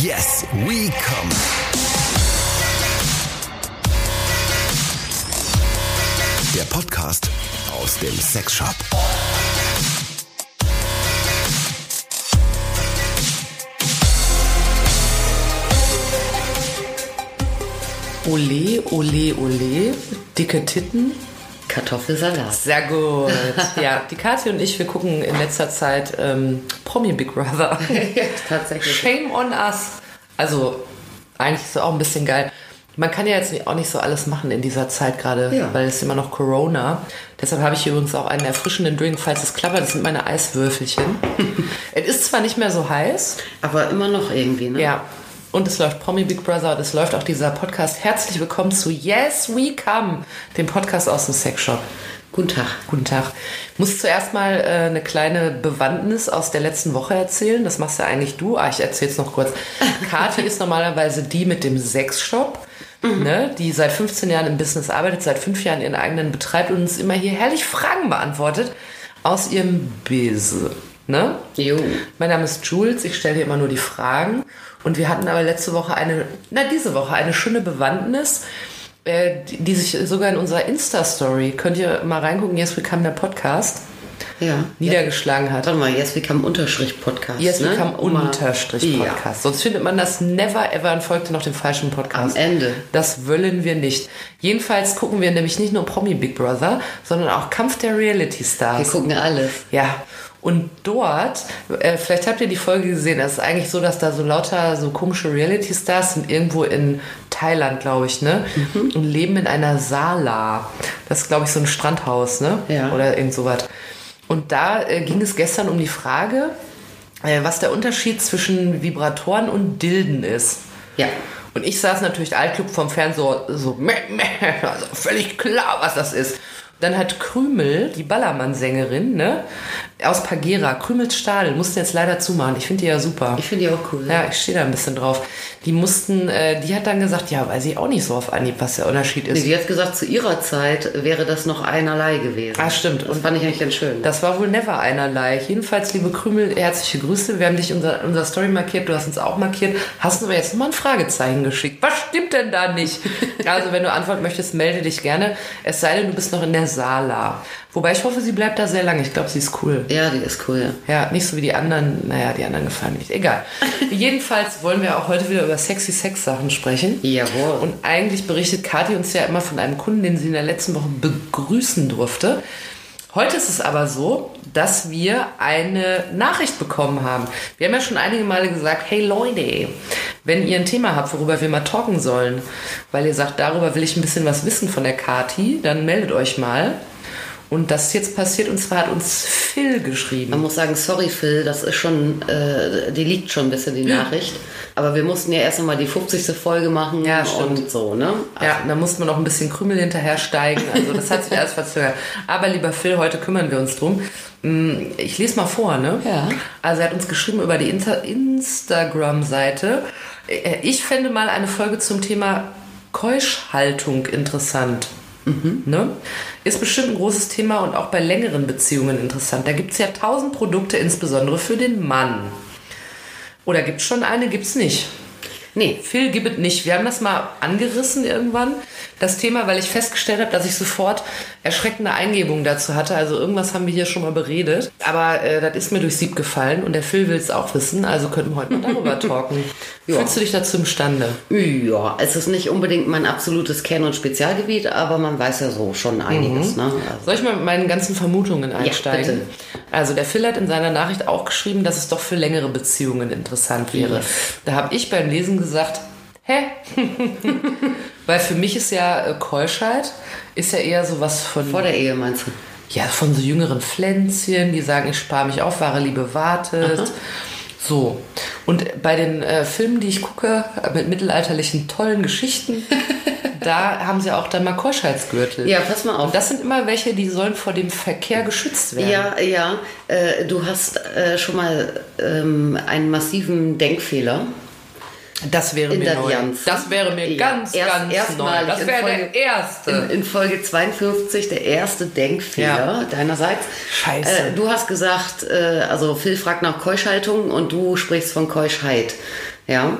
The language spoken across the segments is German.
Yes, we come. Der Podcast aus dem Sexshop. Ole, ole, ole, dicke Titten. Kartoffelsalat. Sehr gut. Ja, die Kathi und ich, wir gucken in letzter Zeit ähm, Promi Big Brother. Tatsächlich. Shame on us. Also, eigentlich ist es auch ein bisschen geil. Man kann ja jetzt auch nicht so alles machen in dieser Zeit gerade, Ja. weil es ist immer noch Corona. Deshalb habe ich hier übrigens auch einen erfrischenden Drink, falls es klappert. Das sind meine Eiswürfelchen. es ist zwar nicht mehr so heiß, Aber immer noch irgendwie, ne? ja. Und es läuft Promi Big Brother und es läuft auch dieser Podcast. Herzlich willkommen zu Yes We Come, dem Podcast aus dem Sexshop. Guten Tag. Guten Tag. Ich muss zuerst mal äh, eine kleine Bewandtnis aus der letzten Woche erzählen. Das machst ja eigentlich du. Ah, ich erzähl's noch kurz. Kathi ist normalerweise die mit dem Sexshop, ne, die seit 15 Jahren im Business arbeitet, seit fünf Jahren ihren eigenen betreibt und uns immer hier herrlich Fragen beantwortet aus ihrem Biz. Ne? Jo. Mein Name ist Jules, ich stelle hier immer nur die Fragen. Und wir hatten aber letzte Woche eine, na diese Woche eine schöne Bewandtnis, äh, die, die sich sogar in unserer Insta-Story, könnt ihr mal reingucken, Yes Become der Podcast, Ja. niedergeschlagen hat. Warte mal, jetzt Become Unterstrich Podcast. Yes ne? Um mal- Unterstrich Ja. Podcast. Sonst findet man das never ever und folgte noch dem falschen Podcast. Am Ende. Das wollen wir nicht. Jedenfalls gucken wir nämlich nicht nur Promi Big Brother, sondern auch Kampf der Reality Wir Stars. gucken alles. Ja, und dort, äh, vielleicht habt ihr die Folge gesehen, das ist eigentlich so, dass da so lauter so komische Reality-Stars sind irgendwo in Thailand, glaube ich, ne? Mhm. Und leben in einer Sala. Das ist, glaube ich, so ein Strandhaus, ne? Ja. Oder irgend sowas. Und da äh, ging es gestern um die Frage, äh, was der Unterschied zwischen Vibratoren und Dilden ist. Ja. Und ich saß natürlich altklug vom Fernseher so, meh, meh, also völlig klar, was das ist. Dann hat Krümel, die Ballermann-Sängerin, ne, aus Pagera, Krümels Stahl, mussten jetzt leider zumachen. Ich finde die ja super. Ich finde die auch cool. ja, ich stehe da ein bisschen drauf. Die mussten, äh, die hat dann gesagt, ja, weiß ich auch nicht so auf Anhieb, was der Unterschied Nee, ist. Sie hat gesagt, zu ihrer Zeit wäre das noch einerlei gewesen. Ah, stimmt. Das Und fand ich eigentlich ganz schön. Das war wohl never einerlei. Jedenfalls, liebe Krümel, herzliche Grüße. Wir haben dich unser, unser Story markiert, du hast uns auch markiert. Hast uns aber jetzt nochmal ein Fragezeichen geschickt. Was stimmt denn da nicht? Also, wenn du antworten möchtest, melde dich gerne. Es sei denn, du bist noch in der Sala. Wobei ich hoffe, sie bleibt da sehr lange. Ich glaube, sie ist cool. ja, die ist cool. Ja, nicht so wie die anderen. Naja, die anderen gefallen mir nicht. Egal. Jedenfalls wollen wir auch heute wieder über sexy Sex-Sachen sprechen. Jawohl. Und eigentlich berichtet Kathi uns ja immer von einem Kunden, den sie in der letzten Woche begrüßen durfte. Heute ist es aber so, dass wir eine Nachricht bekommen haben. Wir haben ja schon einige Male gesagt, hey Leute, wenn ihr ein Thema habt, worüber wir mal talken sollen, weil ihr sagt, darüber will ich ein bisschen was wissen von der Kathi, dann meldet euch mal. Und das ist jetzt passiert und zwar hat uns Phil geschrieben. Man muss sagen, sorry Phil, das ist schon, äh, die liegt schon ein bisschen, die Nachricht. Aber wir mussten ja erst einmal die 50. Folge machen Ja, stimmt. und so, ne? Ja, da musste man noch ein bisschen Krümel hinterhersteigen. Also das hat sich alles verzögert. Aber lieber Phil, heute kümmern wir uns drum. Mm, Ich lese mal vor, ne? Ja. Also er hat uns geschrieben über die Inter Instagram-Seite. Äh, Ich fände mal eine Folge zum Thema Keuschhaltung interessant. Ne? Ist bestimmt ein großes Thema und auch bei längeren Beziehungen interessant. Da gibt es ja tausend Produkte, insbesondere für den Mann. Oder gibt es schon eine, gibt es nicht. Nee, Phil gibt es nicht. Wir haben das mal angerissen irgendwann, das Thema, weil ich festgestellt habe, dass ich sofort erschreckende Eingebungen dazu hatte. Also irgendwas haben wir hier schon mal beredet. Aber äh, das ist mir durch Sieb gefallen und der Phil will es auch wissen. Also könnten wir heute mal darüber talken. Ja. Fühlst du dich dazu imstande? Ja, es ist nicht unbedingt mein absolutes Kern- und Spezialgebiet, aber man weiß ja so schon einiges. Ne? Also, Soll ich mal mit meinen ganzen Vermutungen einsteigen? bitte. Also der Phil hat in seiner Nachricht auch geschrieben, dass es doch für längere Beziehungen interessant wäre. Da habe ich beim Lesen gesagt, hä? Weil für mich ist ja äh, Keuschheit, ist ja eher so was von... vor der Ehe meinst du? ja, von so jüngeren Pflänzchen, die sagen, ich spare mich auf, wahre Liebe wartet. So. Und bei den äh, Filmen, die ich gucke, äh, mit mittelalterlichen tollen Geschichten, da haben sie auch dann mal Keuschheitsgürtel. Ja, pass mal auf. Und das sind immer welche, die sollen vor dem Verkehr geschützt werden. Ja, ja. Äh, du hast äh, schon mal ähm, einen massiven Denkfehler. Das wäre In mir neu. Das wäre mir Ja, ganz, erst- ganz neu. erstmalig Das wäre Folge- der erste. In, in Folge 52 der erste Denkfehler Ja. deinerseits. Scheiße. Äh, du hast gesagt, äh, also Phil fragt nach Keuschhaltung und du sprichst von Keuschheit. Ja,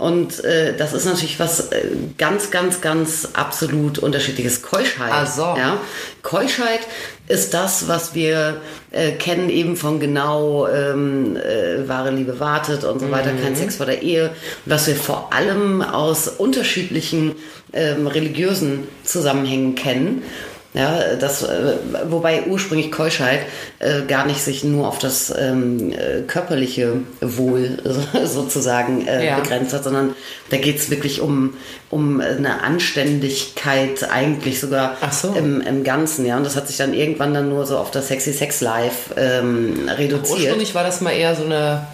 und äh, das ist natürlich was äh, ganz, ganz, ganz absolut unterschiedliches. Keuschheit. Ach so. Ja, Keuschheit ist das, was wir äh, kennen eben von genau ähm, äh, wahre Liebe wartet und so weiter, kein Sex vor der Ehe, was wir vor allem aus unterschiedlichen ähm, religiösen Zusammenhängen kennen. Ja, das, äh, wobei ursprünglich Keuschheit äh, gar nicht sich nur auf das ähm, äh, körperliche Wohl so- sozusagen äh, Ja. begrenzt hat, sondern da geht es wirklich um, um eine Anständigkeit eigentlich sogar so. im, im Ganzen. Ja, und das hat sich dann irgendwann dann nur so auf das Sexy Sex Life ähm, reduziert. Ursprünglich war das mal eher so eine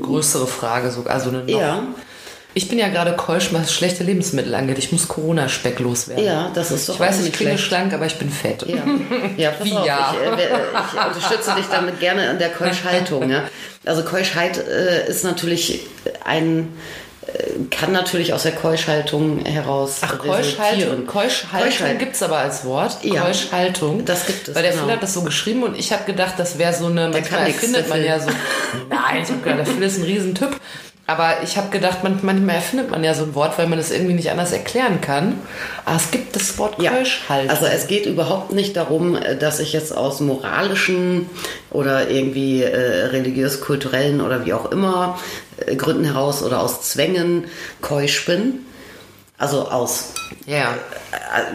größere Frage, sogar. Also eine noch. Ja, Ich bin ja gerade keusch, was schlechte Lebensmittel angeht. Ich muss Corona-Speck loswerden. ja, das ist doch Ich weiß, ich klinge schlank, aber ich bin fett. Ja, ja, Wie ja? Ich, äh, ich unterstütze dich damit gerne an der Keuschhaltung. Ja. Also Keuschheit äh, ist natürlich ein, äh, kann natürlich aus der Keuschhaltung heraus Ach. Keuschhaltung. Keuschhaltung Keuschheit. gibt es aber als Wort. Ja. Keuschhaltung. Das gibt es, Weil der genau. Phil hat das so geschrieben und ich habe gedacht, das wäre so eine. kann Manchmal erfindet der man ja so. Nein, gedacht, der Phil ist ein Riesentyp. Aber ich habe gedacht, man, manchmal erfindet man ja so ein Wort, weil man es irgendwie nicht anders erklären kann. Aber es gibt das Wort Ja, Keuschhaltung. also es geht überhaupt nicht darum, äh, dass ich jetzt aus moralischen oder irgendwie äh, religiös-kulturellen oder wie auch immer äh, Gründen heraus oder aus Zwängen keusch bin. Also aus ja.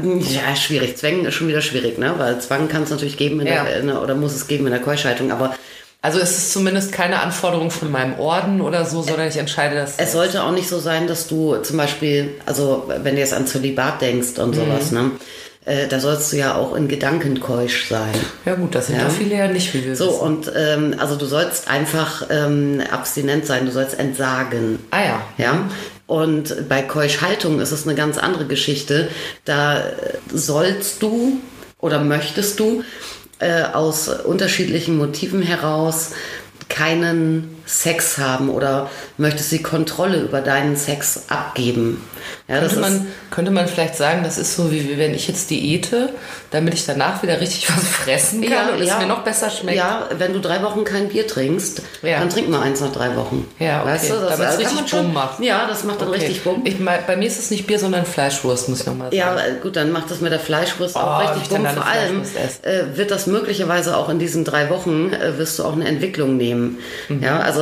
Äh, Ja, schwierig. Zwängen ist schon wieder schwierig, ne? Weil Zwang kann es natürlich geben in Ja. der, der, oder muss es geben in der Keuschhaltung, aber Also es ist zumindest keine Anforderung von meinem Orden oder so, sondern ich entscheide das. es sollte auch nicht so sein, dass du zum Beispiel, also wenn du jetzt an Zölibat denkst und sowas, ne? Äh, da sollst du ja auch in Gedanken keusch sein. ja gut, das sind Ja. doch viele ja nicht, wie wir So, wissen. und ähm, also du sollst einfach ähm, abstinent sein, du sollst entsagen. Ah ja. Ja. Und bei Keuschhaltung ist es eine ganz andere Geschichte. Da sollst du oder möchtest du äh, aus unterschiedlichen Motiven heraus keinen Sex haben oder möchtest die Kontrolle über deinen Sex abgeben. Ja, Könnte man, könnte man vielleicht sagen, das ist so, wie wenn ich jetzt diete, damit ich danach wieder richtig was fressen kann und es mir noch besser schmeckt. Ja, wenn du drei Wochen kein Bier trinkst, Ja. dann trink mal eins nach drei Wochen. Ja, okay. Weißt du, das kann richtig schon- Bumm macht. Ja, das macht dann Okay. richtig Bumm. Ich, bei mir ist es nicht Bier, sondern Fleischwurst, muss ich nochmal sagen. Ja, gut, dann macht das mit der Fleischwurst auch Oh, wie richtig bumm. Vor allem äh, wird das möglicherweise auch in diesen drei Wochen, äh, wirst du auch eine Entwicklung nehmen. Ja, also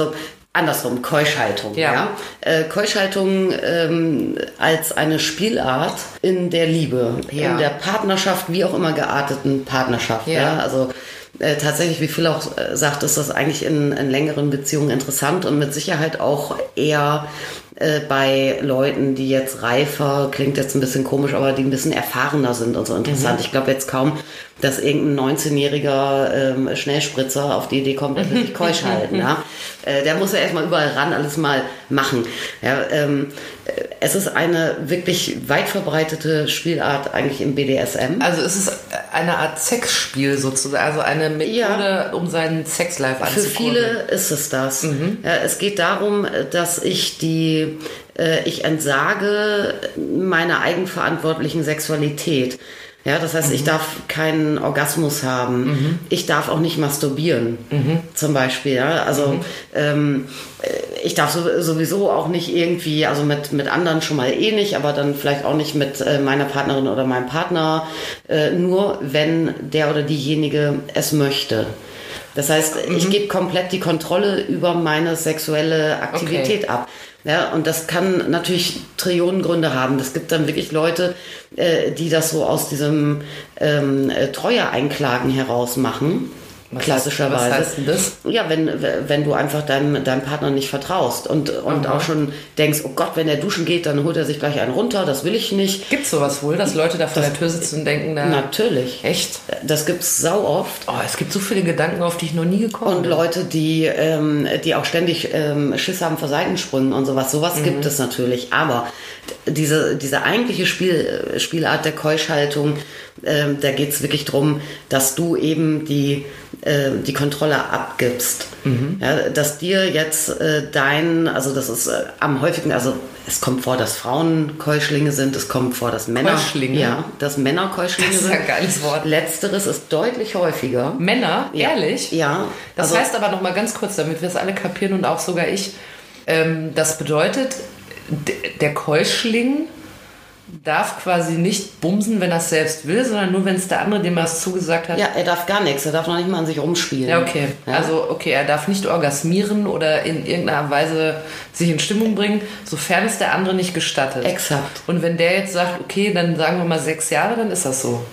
andersrum, Keuschhaltung. Ja. Mhm. Ja. Äh, Keuschhaltung ähm, als eine Spielart in der Liebe, Ja. in der Partnerschaft, wie auch immer gearteten Partnerschaft. Ja, Ja. also äh, tatsächlich, wie Phil auch äh, sagt, ist das eigentlich in, in längeren Beziehungen interessant und mit Sicherheit auch eher äh, bei Leuten, die jetzt reifer, klingt jetzt ein bisschen komisch, aber die ein bisschen erfahrener sind und so interessant. Ich glaube jetzt kaum, dass irgendein 19-jähriger ähm, Schnellspritzer auf die Idee kommt, er will sich keusch halten. Ja? Äh, der muss ja erstmal überall ran, alles mal machen. Ja, ähm, äh, es ist eine wirklich weit verbreitete Spielart eigentlich im BDSM. Also es ist eine Art Sexspiel sozusagen, also eine Methode, Ja. um seinen Sexlife Für anzukurbeln. viele ist es das. Ja, es geht darum, dass ich die, äh, ich entsage meiner eigenverantwortlichen Sexualität. Ja, das heißt, ich darf keinen Orgasmus haben. Ich darf auch nicht masturbieren, zum Beispiel. Ja? Also ähm, äh, ich darf so- sowieso auch nicht irgendwie, also mit, mit anderen schon mal eh nicht, aber dann vielleicht auch nicht mit äh, meiner Partnerin oder meinem Partner, äh, nur wenn der oder diejenige es möchte. Das heißt, ich gebe komplett die Kontrolle über meine sexuelle Aktivität ab. Ja, und das kann natürlich Trillionen Gründe haben. Es gibt dann wirklich Leute, äh, die das so aus diesem ähm, äh, Treueeinklagen heraus machen. Was klassischerweise. was heißt denn das? Ja, wenn, wenn du einfach deinem, deinem Partner nicht vertraust und, und Aha. auch schon denkst, oh Gott, wenn er duschen geht, dann holt er sich gleich einen runter, das will ich nicht. Gibt sowas wohl, dass Leute da vor der Tür sitzen und denken, na, Natürlich. echt? Das gibt's sau oft. Oh, es gibt so viele Gedanken, auf die ich noch nie gekommen Und bin. Leute, die, ähm, die auch ständig ähm, Schiss haben vor Seitensprüngen und sowas. Sowas Mhm. gibt es natürlich. Aber diese, diese eigentliche Spiel, Spielart der Keuschhaltung, ähm, da geht es wirklich drum, dass du eben die, äh, die Kontrolle abgibst. Mhm. Ja, dass dir jetzt äh, dein, also das ist äh, am häufigen, also es kommt vor, dass Frauen Keuschlinge sind, es kommt vor, dass Männer, Keuschlinge? ja, dass Männer Keuschlinge Das ist sind. ein geiles Wort. Letzteres ist deutlich häufiger. Männer, Ja. ehrlich? Ja. Das Also- heißt aber noch mal ganz kurz, damit wir es alle kapieren und auch sogar ich. Ähm, das bedeutet, der Keuschling darf quasi nicht bumsen, wenn er es selbst will, sondern nur, wenn es der andere, dem er es zugesagt hat. Ja, er darf gar nichts, er darf noch nicht mal an sich rumspielen. Ja, okay. Ja? Also, okay, er darf nicht orgasmieren oder in irgendeiner Weise sich in Stimmung bringen, sofern es der andere nicht gestattet. Exakt. Und wenn der jetzt sagt, okay, dann sagen wir mal sechs Jahre, dann ist das so.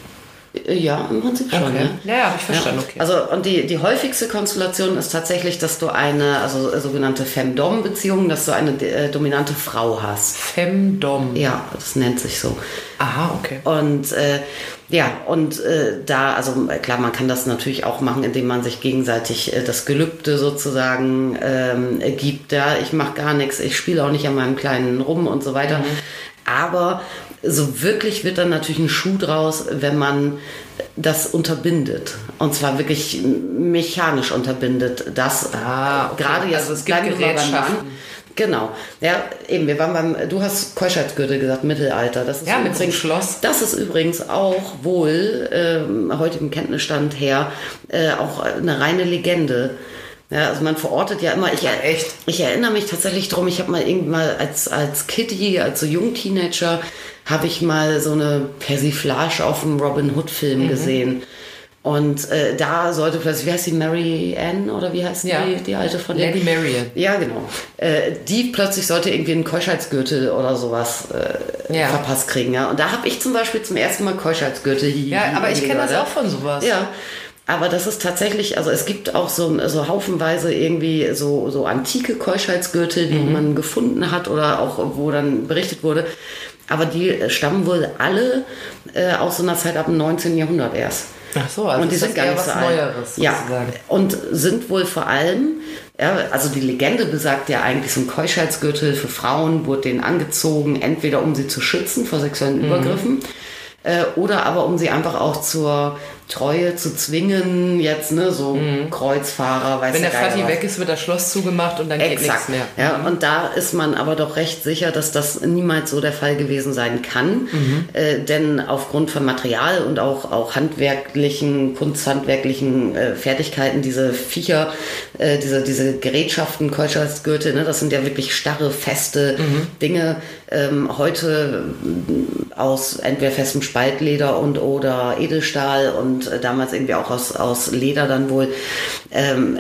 Ja, im Prinzip schon. Okay. Ja, Ja, ja, hab ich verstanden, okay. Also und die, die häufigste Konstellation ist tatsächlich, dass du eine, also äh, sogenannte Femdom-Beziehung, dass du eine äh, dominante Frau hast. Femdom. Ja, das nennt sich so. Aha, okay. Und äh, ja, und äh, da, also klar, man kann das natürlich auch machen, indem man sich gegenseitig äh, das Gelübde sozusagen ähm, äh, gibt. Ja, ich mache gar nichts, ich spiele auch nicht an meinem kleinen rum und so weiter. Aber so wirklich wird dann natürlich ein Schuh draus, wenn man das unterbindet. Und zwar wirklich mechanisch unterbindet. Das Ah, okay. gerade jetzt Also es gibt Gerätschaften. Genau. Ja, eben, wir waren beim, du hast Keuschheitsgürtel gesagt, Mittelalter. Das ist Ja, mit übrigens, Schloss. Das ist übrigens auch wohl, ähm, heutigem Kenntnisstand her, äh, auch eine reine Legende. Ja, also man verortet ja immer, ich, er- echt? ich erinnere mich tatsächlich drum, ich habe mal irgendwann mal als, als Kitty, als so Jungteenager, habe ich mal so eine Persiflage auf einem Robin Hood Film Mhm. gesehen. Und äh, da sollte plötzlich, wie heißt die, Mary Ann oder wie heißt Ja. die, die alte von der? Lady Marian. Ja, genau. Äh, die plötzlich sollte irgendwie einen Keuschheitsgürtel oder sowas äh, Ja. verpasst kriegen. Ja? Und da habe ich zum Beispiel zum ersten Mal Keuschheitsgürtel hier. Ja, aber ich kenne das auch von sowas. Ja. Aber das ist tatsächlich, also es gibt auch so, so haufenweise irgendwie so, so antike Keuschheitsgürtel, die Mhm. man gefunden hat oder auch wo dann berichtet wurde. Aber die stammen wohl alle äh, aus so einer Zeit ab dem 19. Jahrhundert erst Ach so, also und die ist sind gar nicht was so alt. Neueres Ja, sozusagen. und sind wohl vor allem, ja, also die Legende besagt ja eigentlich, so ein Keuschheitsgürtel für Frauen wurde denen angezogen, entweder um sie zu schützen vor sexuellen Mhm. Übergriffen äh, oder aber um sie einfach auch zur Treue zu zwingen, jetzt, ne, so Kreuzfahrer, weiß Mhm. Wenn der Vati weg ist, wird das Schloss zugemacht und dann geht nichts Exakt. mehr. Ja, und da ist man aber doch recht sicher, dass das niemals so der Fall gewesen sein kann. Äh, denn aufgrund von Material und auch, auch handwerklichen, kunsthandwerklichen äh, Fertigkeiten, diese Viecher, äh, diese, diese Gerätschaften, Keuschheitsgürtel, ne, das sind ja wirklich starre, feste Dinge. Ähm, heute mm, aus entweder festem Spaltleder und oder Edelstahl und äh, damals irgendwie auch aus, aus Leder dann wohl. Ähm,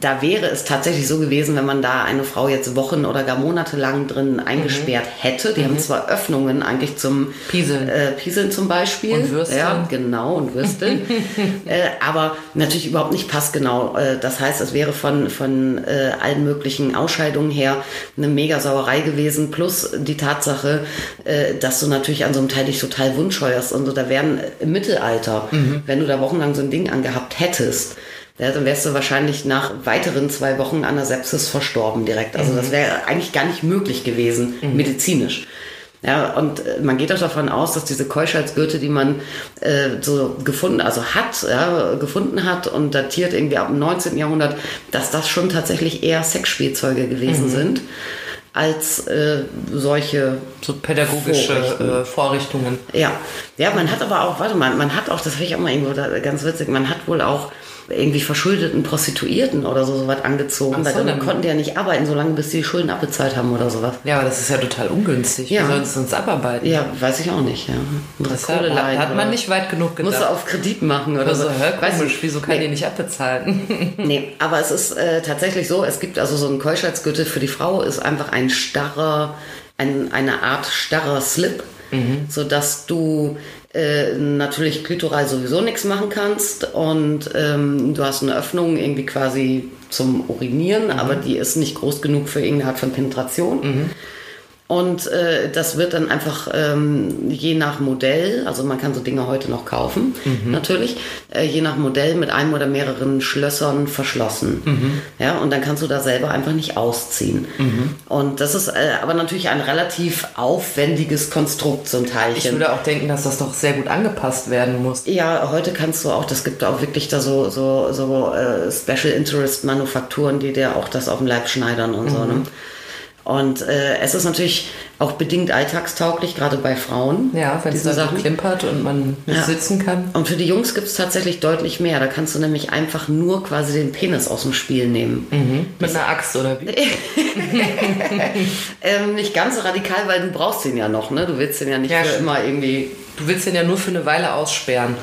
da wäre es tatsächlich so gewesen, wenn man da eine Frau jetzt Wochen oder gar Monate lang drin eingesperrt hätte. Die haben zwar Öffnungen eigentlich zum Pieseln. äh, Pieseln zum Beispiel. Und Würsteln. Ja, genau, und Würsteln. äh, aber natürlich überhaupt nicht passgenau. Äh, das heißt, es wäre von, von äh, allen möglichen Ausscheidungen her eine mega Sauerei gewesen. Plus die Tatsache, dass du natürlich an so einem Teil dich total wundscheuerst. Und so, da wären im Mittelalter, wenn du da wochenlang so ein Ding angehabt hättest, dann wärst du wahrscheinlich nach weiteren zwei Wochen an der Sepsis verstorben direkt. Also das wäre eigentlich gar nicht möglich gewesen, medizinisch. Ja, und äh, man geht auch davon aus, dass diese Keuschheitsgürtel, die man äh, so gefunden, also hat, ja, gefunden hat und datiert irgendwie ab dem 19. Jahrhundert, dass das schon tatsächlich eher Sexspielzeuge gewesen sind als äh, solche So pädagogische Vorrichten. äh, Vorrichtungen. ja, ja, man hat aber auch, warte mal, man hat auch, das finde ich auch mal irgendwo da, ganz witzig, man hat wohl auch irgendwie verschuldeten Prostituierten oder so sowas angezogen, Ach weil so, dann dann- konnten die ja nicht arbeiten, solange bis die Schulden abbezahlt haben oder sowas. Ja, aber das ist ja total ungünstig. Ja. Wie sollen sie uns abarbeiten? Ja, weiß ich auch nicht, ja. Das hat, leihen hat man nicht weit genug Musst du gedacht. auf Kredit machen oder Also, so. Weiß komisch, ich- wieso kann nee. die nicht abbezahlen? Nee, aber es ist äh, tatsächlich so, es gibt also so einen Keuschheitsgürtel für die Frau, ist einfach ein starrer, ein, eine Art starrer Slip, Mhm. sodass du äh, natürlich klitoral sowieso nichts machen kannst und ähm, du hast eine Öffnung irgendwie quasi zum Urinieren, Mhm. aber die ist nicht groß genug für irgendeine Art von Penetration. Und äh, das wird dann einfach ähm, je nach Modell, also man kann so Dinge heute noch kaufen, natürlich, äh, je nach Modell mit einem oder mehreren Schlössern verschlossen. Ja, und dann kannst du da selber einfach nicht ausziehen. Und das ist äh, aber natürlich ein relativ aufwendiges Konstrukt, so ein Ich Teilchen. würde auch denken, dass das doch sehr gut angepasst werden muss. Ja, heute kannst du auch, das gibt auch wirklich da so, so, so äh, Special Interest Manufakturen, die dir auch das auf dem Leib schneidern und so. Ne? Und äh, es ist natürlich auch bedingt alltagstauglich, gerade bei Frauen. Ja, wenn es diese da klimpert und man nicht Ja. sitzen kann. Und für die Jungs gibt es tatsächlich deutlich mehr. Da kannst du nämlich einfach nur quasi den Penis aus dem Spiel nehmen. Mit einer Axt oder wie? Ähm, nicht ganz so radikal, weil du brauchst den ja noch, ne? Du willst den ja nicht Ja, für stimmt. immer irgendwie. Du willst den ja nur für eine Weile aussperren.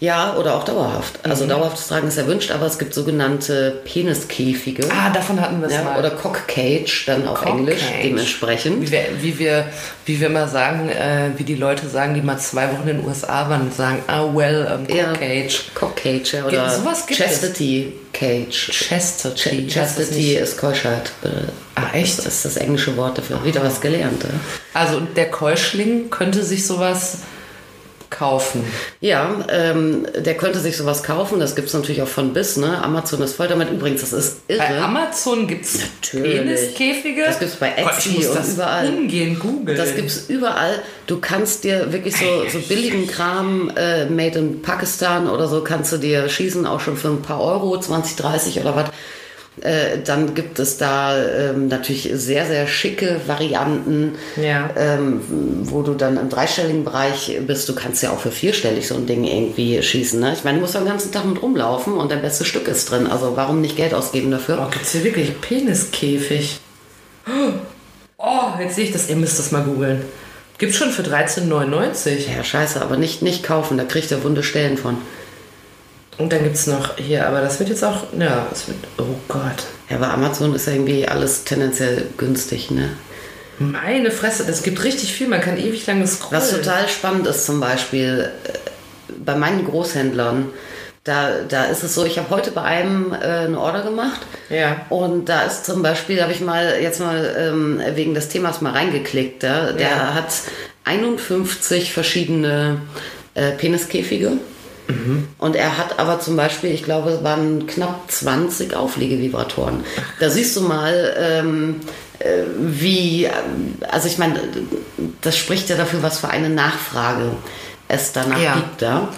Ja, oder auch dauerhaft. Also dauerhaftes Tragen ist erwünscht, aber es gibt sogenannte Peniskäfige. Ah, davon hatten wir es Ja, mal. oder Cock Cage, dann auf Cock Englisch Cage. dementsprechend. Wie wir, wie wir, wie wir immer sagen, äh, wie die Leute sagen, die mal zwei Wochen in den USA waren und sagen, ah, well, um, Cock Ja. Cage. Cock Cage, ja, oder sowas gibt es. Chastity Cage. Chastity. Ch Chastity ist Keuschheit. Ah, echt? Das ist das englische Wort dafür. Wieder was gelernt. Ja? Also, und der Keuschling könnte sich sowas kaufen. Ja, ähm, der könnte sich sowas kaufen. Das gibt es natürlich auch von bis. Ne? Amazon ist voll damit. Übrigens, das ist irre. Bei Amazon gibt es Natürlich. Peniskäfige. Das gibt's bei Gott, Etsy und das überall. umgehen, googeln. Das gibt's überall. Du kannst dir wirklich so, so billigen Kram, äh, made in Pakistan oder so, kannst du dir schießen, auch schon für ein paar Euro, 20, 30 oder was. Äh, dann gibt es da ähm, natürlich sehr, sehr schicke Varianten, Ja. ähm, wo du dann im dreistelligen Bereich bist. Du kannst ja auch für vierstellig so ein Ding irgendwie schießen. Ne? Ich meine, du musst den ganzen Tag mit rumlaufen und dein bestes Stück ist drin. Also warum nicht Geld ausgeben dafür? Oh, gibt's hier wirklich Peniskäfig? Oh, jetzt sehe ich das. Ihr müsst das mal googeln. Gibt's schon für 13,99. Ja, scheiße, aber nicht, nicht kaufen, da kriegt er wunde Stellen von. Und dann gibt's noch hier, aber das wird jetzt auch. Ja, es wird. Oh Gott. Ja, bei Amazon ist ja irgendwie alles tendenziell günstig, ne? Meine Fresse, das gibt richtig viel. Man kann ewig lange scrollen. Was total spannend ist zum Beispiel äh, bei meinen Großhändlern, da, da ist es so, ich habe heute bei einem äh, eine Order gemacht. Ja. Und da ist zum Beispiel, da habe ich mal jetzt mal ähm, wegen des Themas mal reingeklickt. Ja? Der Ja. hat 51 verschiedene äh, Peniskäfige. Und er hat aber zum Beispiel, ich glaube, es waren knapp 20 Auflegevibratoren. Da siehst du mal, ähm, äh, wie, also ich meine, das spricht ja dafür, was für eine Nachfrage es danach Ja. gibt. Ja?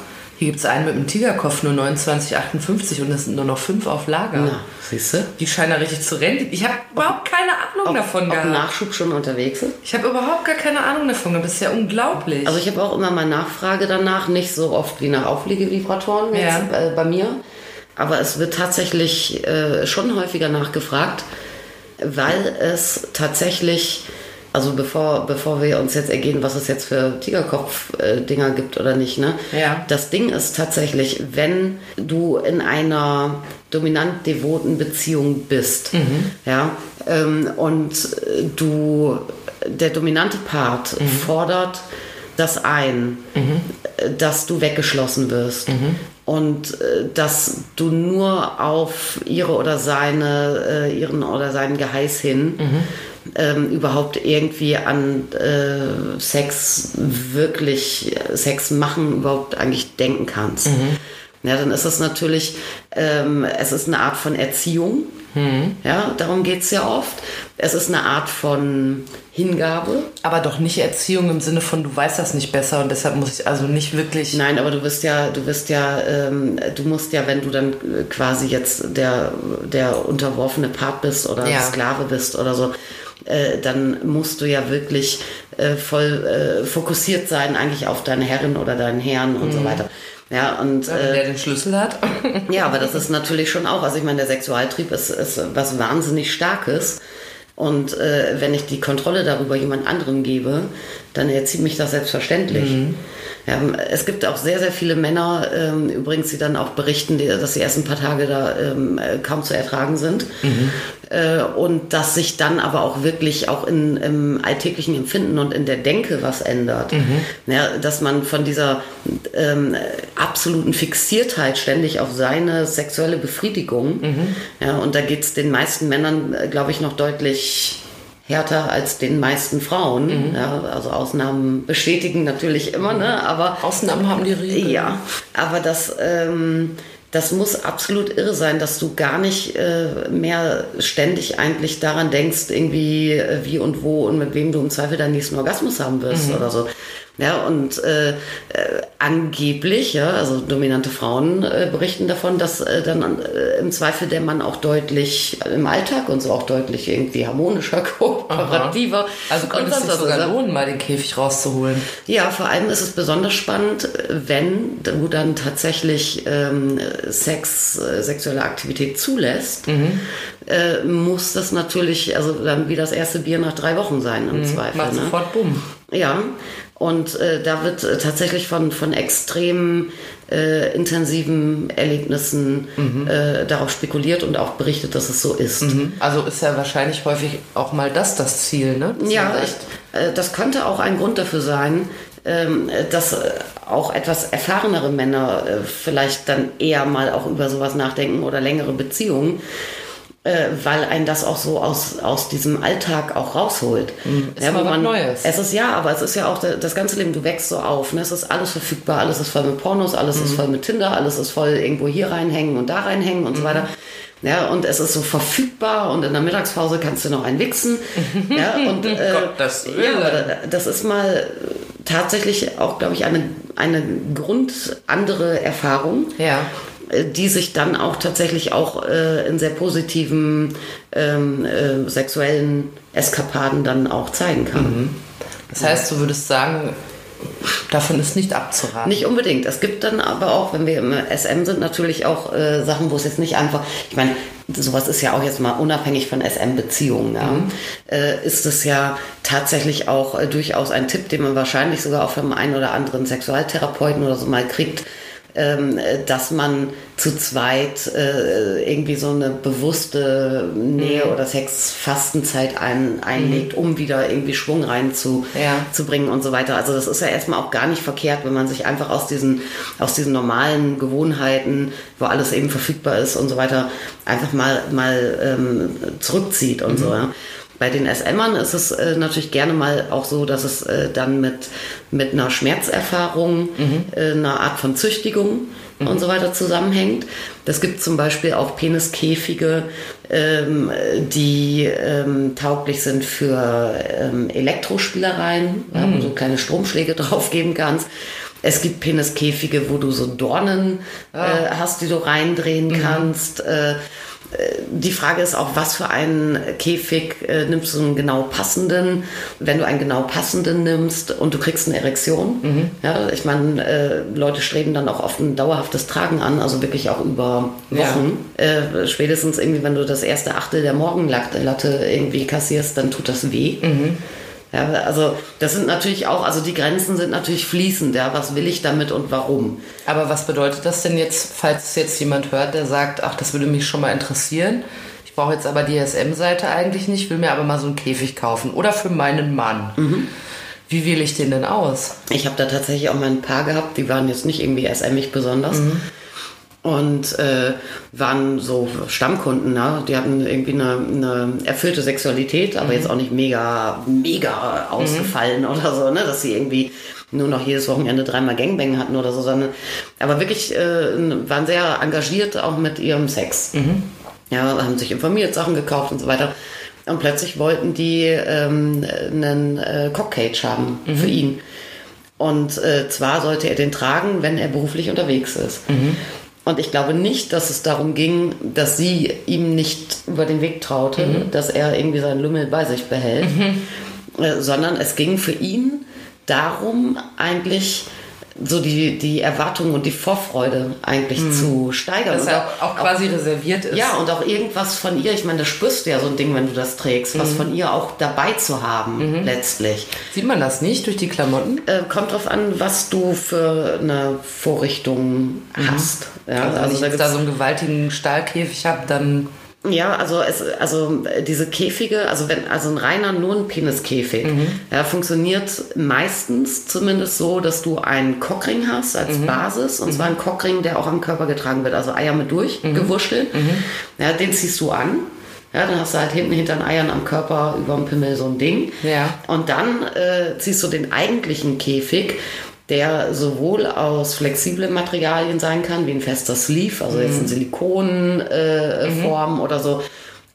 Hier gibt's einen mit einem Tigerkopf, nur 29,58 und es sind nur noch fünf auf Lager. Na, siehst du? Die scheinen da richtig zu rennen. Ich habe überhaupt keine Ahnung davon Ob gehabt. Nachschub schon unterwegs ist? Ich habe überhaupt gar keine Ahnung davon gehabt. Das ist ja unglaublich. Also ich habe auch immer mal Nachfrage danach, nicht so oft wie nach Auflegevibratoren jetzt, Ja. äh, bei mir. Aber es wird tatsächlich äh, schon häufiger nachgefragt, weil es tatsächlich, also bevor, bevor wir uns jetzt ergehen, was es jetzt für Tigerkopf-Dinger gibt oder nicht, ne? Ja. Das Ding ist tatsächlich, wenn du in einer dominant-devoten Beziehung bist, ja, ähm, und du, der dominante Part fordert das ein, äh, dass du weggeschlossen wirst und äh, dass du nur auf ihre oder seine, äh, ihren oder seinen Geheiß hin ähm, überhaupt irgendwie an äh, Sex wirklich äh, Sex machen überhaupt eigentlich denken kannst. Ja, dann ist es natürlich, ähm, es ist eine Art von Erziehung. Ja, darum geht es ja oft. Es ist eine Art von Hingabe. aber doch nicht Erziehung im Sinne von, du weißt das nicht besser und deshalb muss ich also nicht wirklich. Nein, aber du wirst ja, du wirst ja, ähm, du musst ja, wenn du dann äh, quasi jetzt der, der unterworfene Part bist oder Ja. Sklave bist oder so, äh, dann musst du ja wirklich äh, voll äh, fokussiert sein eigentlich auf deine Herrin oder deinen Herrn und so weiter. Ja, und Wenn äh, der den Schlüssel hat. ja, aber das ist natürlich schon auch, also ich meine, der Sexualtrieb ist, ist was wahnsinnig Starkes. Und äh, wenn ich die Kontrolle darüber jemand anderem gebe, dann erzieht mich das selbstverständlich. Ja, es gibt auch sehr, sehr viele Männer, ähm, übrigens, die dann auch berichten, die, dass die ersten paar Tage da ähm, äh, kaum zu ertragen sind. Äh, und dass sich dann aber auch wirklich auch in, im alltäglichen Empfinden und in der Denke was ändert. Ja, dass man von dieser ähm, absoluten Fixiertheit ständig auf seine sexuelle Befriedigung, ja, und da geht es den meisten Männern, glaube ich, noch deutlich härter als den meisten Frauen. Ja, also Ausnahmen bestätigen natürlich immer, ne? aber Ausnahmen haben die Regel. ja, aber das, ähm, das muss absolut irre sein, dass du gar nicht äh, mehr ständig eigentlich daran denkst, irgendwie äh, wie und wo und mit wem du im Zweifel deinen nächsten Orgasmus haben wirst oder so. Ja, und äh, äh, angeblich, ja, also dominante Frauen äh, berichten davon, dass äh, dann äh, im Zweifel der Mann auch deutlich im Alltag und so auch deutlich irgendwie harmonischer, kooperativer. Also könnte es sich sogar lohnen, mal den Käfig rauszuholen. Ja, vor allem ist es besonders spannend, wenn du dann tatsächlich ähm, Sex, sexuelle Aktivität zulässt, mhm. muss das natürlich, also dann wie das erste Bier nach drei Wochen sein im mhm. Zweifel. Macht ne? sofort bumm. Ja, und äh, da wird äh, tatsächlich von, von extrem äh, intensiven Erlebnissen mhm. äh, darauf spekuliert und auch berichtet, dass es so ist. Mhm. Also ist ja wahrscheinlich häufig auch mal das das Ziel, ne? Das ja, ich, äh, das könnte auch ein Grund dafür sein, ähm, dass äh, auch etwas erfahrenere Männer vielleicht dann eher mal auch über sowas nachdenken oder längere Beziehungen äh, weil ein das auch so aus, aus diesem Alltag auch rausholt. Mhm. Ist ja, wo man, Neues. Es ist ja, aber es ist ja auch das ganze Leben, du wächst so auf. Ne? Es ist alles verfügbar, alles ist voll mit Pornos, alles mhm. ist voll mit Tinder, alles ist voll irgendwo hier reinhängen und da reinhängen und mhm. so weiter. Ja, und es ist so verfügbar und in der Mittagspause kannst du noch einen wichsen. ja, und äh, Gott, das, ja, das ist mal tatsächlich auch, glaube ich, eine, eine grund andere Erfahrung. Ja die sich dann auch tatsächlich auch äh, in sehr positiven ähm, äh, sexuellen Eskapaden dann auch zeigen kann. Mhm. Das heißt, du würdest sagen, davon ist nicht abzuraten. Nicht unbedingt. Es gibt dann aber auch, wenn wir im SM sind, natürlich auch äh, Sachen, wo es jetzt nicht einfach, ich meine, sowas ist ja auch jetzt mal unabhängig von SM-Beziehungen, ja, mhm. äh, ist es ja tatsächlich auch äh, durchaus ein Tipp, den man wahrscheinlich sogar auch vom einen oder anderen Sexualtherapeuten oder so mal kriegt, dass man zu zweit äh, irgendwie so eine bewusste Nähe mhm. oder Sexfastenzeit ein, einlegt, mhm. um wieder irgendwie Schwung reinzubringen ja. und so weiter. Also das ist ja erstmal auch gar nicht verkehrt, wenn man sich einfach aus diesen, aus diesen normalen Gewohnheiten, wo alles eben verfügbar ist und so weiter, einfach mal, mal ähm, zurückzieht und mhm. so. Ja. Bei den SMern ist es äh, natürlich gerne mal auch so, dass es äh, dann mit, mit einer Schmerzerfahrung, mhm. äh, einer Art von Züchtigung mhm. und so weiter zusammenhängt. Das gibt zum Beispiel auch Peniskäfige, ähm, die ähm, tauglich sind für ähm, Elektrospielereien, mhm. ja, wo du kleine Stromschläge drauf geben kannst. Es gibt Peniskäfige, wo du so Dornen ah. äh, hast, die du reindrehen mhm. kannst. Äh, die Frage ist auch, was für einen Käfig äh, nimmst du einen genau passenden? Wenn du einen genau passenden nimmst und du kriegst eine Erektion, mhm. ja, ich meine, äh, Leute streben dann auch oft ein dauerhaftes Tragen an, also wirklich auch über Wochen. Ja. Äh, spätestens irgendwie, wenn du das erste Achtel der Morgenlatte irgendwie kassierst, dann tut das weh. Mhm. Ja, also das sind natürlich auch, also die Grenzen sind natürlich fließend, ja, was will ich damit und warum. Aber was bedeutet das denn jetzt, falls jetzt jemand hört, der sagt, ach, das würde mich schon mal interessieren, ich brauche jetzt aber die SM-Seite eigentlich nicht, will mir aber mal so einen Käfig kaufen oder für meinen Mann. Mhm. Wie wähle ich den denn aus? Ich habe da tatsächlich auch mal ein paar gehabt, die waren jetzt nicht irgendwie SM-ig besonders. Mhm und äh, waren so Stammkunden, ne? die hatten irgendwie eine, eine erfüllte Sexualität, aber mhm. jetzt auch nicht mega, mega ausgefallen mhm. oder so, ne? dass sie irgendwie nur noch jedes Wochenende dreimal Gangbang hatten oder so, sondern aber wirklich äh, waren sehr engagiert auch mit ihrem Sex. Mhm. Ja, haben sich informiert, Sachen gekauft und so weiter. Und plötzlich wollten die ähm, einen äh, Cockcage haben mhm. für ihn. Und äh, zwar sollte er den tragen, wenn er beruflich unterwegs ist. Mhm. Und ich glaube nicht, dass es darum ging, dass sie ihm nicht über den Weg traute, mhm. dass er irgendwie seinen Lümmel bei sich behält, mhm. äh, sondern es ging für ihn darum, eigentlich so die, die Erwartung und die Vorfreude eigentlich mhm. zu steigern. Dass er auch, auch quasi auch, reserviert ist. Ja, und auch irgendwas von ihr, ich meine, das spürst du ja so ein Ding, wenn du das trägst, mhm. was von ihr auch dabei zu haben, mhm. letztlich. Sieht man das nicht durch die Klamotten? Äh, kommt drauf an, was du für eine Vorrichtung mhm. hast. Ja, also, also wenn ich da so einen gewaltigen Stahlkäfig habe, dann ja, also es, also diese Käfige, also wenn also ein reiner nur ein Peniskäfig, mhm. ja, funktioniert meistens zumindest so, dass du einen Cockring hast als mhm. Basis und mhm. zwar einen Cockring, der auch am Körper getragen wird, also Eier mit durchgewurschtelt. Mhm. Mhm. Ja, den ziehst du an. Ja, dann hast du halt hinten hinter den Eiern am Körper über dem Pimmel so ein Ding. Ja. Und dann äh, ziehst du den eigentlichen Käfig der sowohl aus flexiblen Materialien sein kann, wie ein fester Sleeve, also jetzt in mhm. Silikonform äh, mhm. oder so,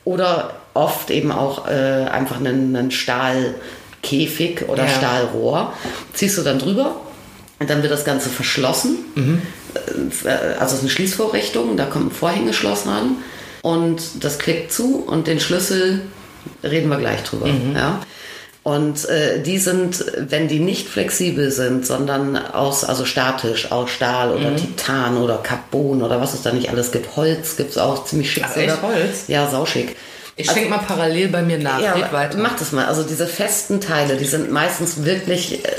oder oft eben auch äh, einfach einen, einen Stahl Käfig oder Ja. Stahlrohr, ziehst du dann drüber und dann wird das Ganze verschlossen. Äh, Also es ist eine Schließvorrichtung, da kommt ein Vorhängeschloss ran und das klickt zu und den Schlüssel reden wir gleich drüber. Ja? Und äh, die sind, wenn die nicht flexibel sind, sondern aus, also statisch, aus Stahl oder Titan oder Carbon oder was es da nicht alles gibt. Holz gibt es auch ziemlich schick. Ach, echt? Holz? Ja, sauschick. Ich schenke mal parallel bei mir nach. Ja, Red weiter. mach das mal. Also diese festen Teile, die sind meistens wirklich äh,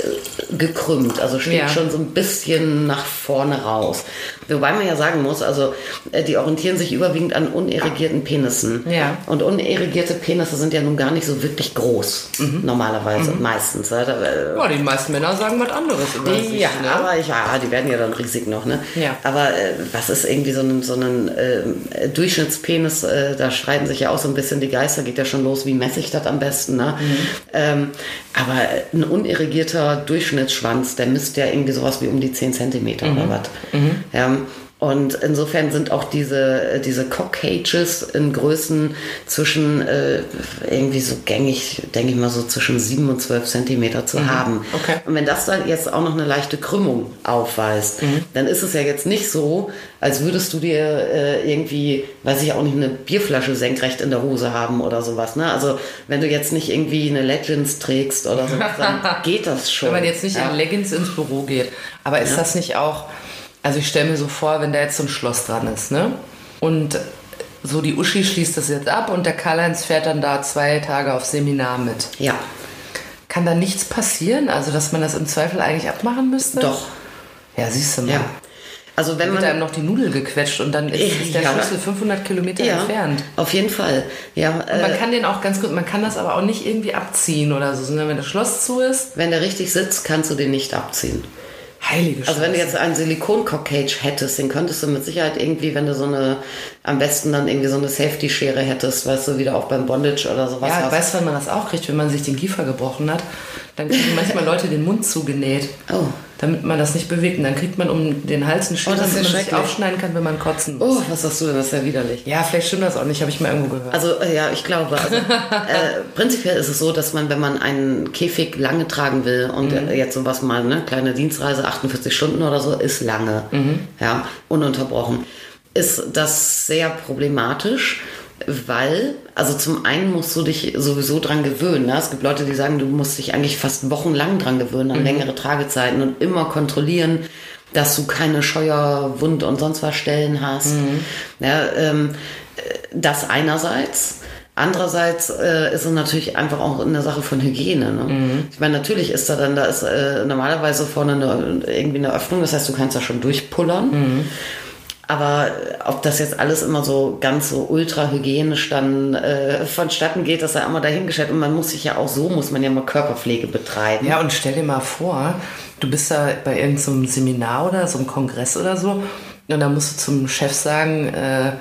gekrümmt. Also steht Ja. schon so ein bisschen nach vorne raus. Wobei man ja sagen muss, also äh, die orientieren sich überwiegend an unerigierten Penissen. Ja. Und unerregierte Penisse sind ja nun gar nicht so wirklich groß. Mhm. Normalerweise, meistens. Ja, da, äh, Ja, die meisten Männer sagen was anderes über sich. ja, ne? aber ich, ja, die werden ja dann riesig noch, ne? Ja. Aber äh, was ist irgendwie so ein, so ein äh, Durchschnittspenis, äh, da streiten sich ja auch so ein bisschen die Geister, geht ja schon los, wie messe ich das am besten, ne? Mhm. Ähm, aber ein unirrigierter Durchschnittsschwanz, der misst ja irgendwie sowas wie um die 10 Zentimeter Mhm. oder was. Ja, und insofern sind auch diese, diese Cock-Cages in Größen zwischen, äh, irgendwie so gängig, denke ich mal, so zwischen 7 und 12 Zentimeter zu haben. Mhm. Okay. Und wenn das dann jetzt auch noch eine leichte Krümmung aufweist, Mhm. dann ist es ja jetzt nicht so, als würdest du dir äh, irgendwie, weiß ich auch nicht, eine Bierflasche senkrecht in der Hose haben oder sowas. Ne? Also wenn du jetzt nicht irgendwie eine Legends trägst oder sowas, dann geht das schon. Wenn man jetzt nicht ja. in Leggings ins Büro geht. Aber ist das nicht auch, also ich stelle mir so vor, wenn da jetzt so ein Schloss dran ist, ne? Und so die Uschi schließt das jetzt ab und der Karl-Heinz fährt dann da zwei Tage auf Seminar mit. Ja, Kann da nichts passieren? Also, dass man das im Zweifel eigentlich abmachen müsste? doch. Ja, siehst du mal. Ja. Also wenn Wird man einem noch die Nudel gequetscht und dann ist, ist der Ja. Schlüssel 500 Kilometer ja, entfernt. auf jeden Fall. Ja, Und man äh, kann den auch ganz gut, man kann das aber auch nicht irgendwie abziehen oder so, sondern wenn das Schloss zu ist, wenn der richtig sitzt, kannst du den nicht abziehen. Heilige Also wenn du Scheiße. jetzt einen Silikon-Cock-Cage hättest, den könntest du mit Sicherheit irgendwie, wenn du so eine, am besten dann irgendwie so eine Safety-Schere hättest, weißt du, wieder auch beim Bondage oder sowas Ja, hast. weißt du, wann man das auch kriegt, wenn man sich den Kiefer gebrochen hat? Dann kriegen manchmal Leute den Mund zugenäht, Oh. damit man das nicht bewegt. Und dann kriegt man um den Hals einen Schlitz, Oh, damit man sich aufschneiden kann, wenn man kotzen muss. Oh, was sagst du denn, das ist ja widerlich. Ja, vielleicht stimmt das auch nicht, habe ich mal irgendwo gehört. Also äh, ja, ich glaube, also, äh, prinzipiell ist es so, dass man, wenn man einen Käfig lange tragen will und äh, jetzt sowas mal, ne, kleine Dienstreise, 48 Stunden oder so, ist lange, ja, ununterbrochen, ist das sehr problematisch, weil, also zum einen musst du dich sowieso dran gewöhnen. Ne? Es gibt Leute, die sagen, du musst dich eigentlich fast wochenlang dran gewöhnen, an längere Tragezeiten und immer kontrollieren, dass du keine Scheuer, Wund und sonst was Stellen hast. Ja, ähm, das einerseits. Andererseits äh, ist es natürlich einfach auch eine Sache von Hygiene. Ne? Ich meine, natürlich ist da dann, da ist äh, normalerweise vorne eine, irgendwie eine Öffnung, das heißt, du kannst da schon durchpullern. Aber ob das jetzt alles immer so ganz so ultra hygienisch dann äh, vonstatten geht, das sei einmal dahingestellt. Und man muss sich ja auch so, muss man ja mal Körperpflege betreiben. Ja, und stell dir mal vor, du bist da bei irgendeinem Seminar oder so einem Kongress oder so und dann musst du zum Chef sagen, äh,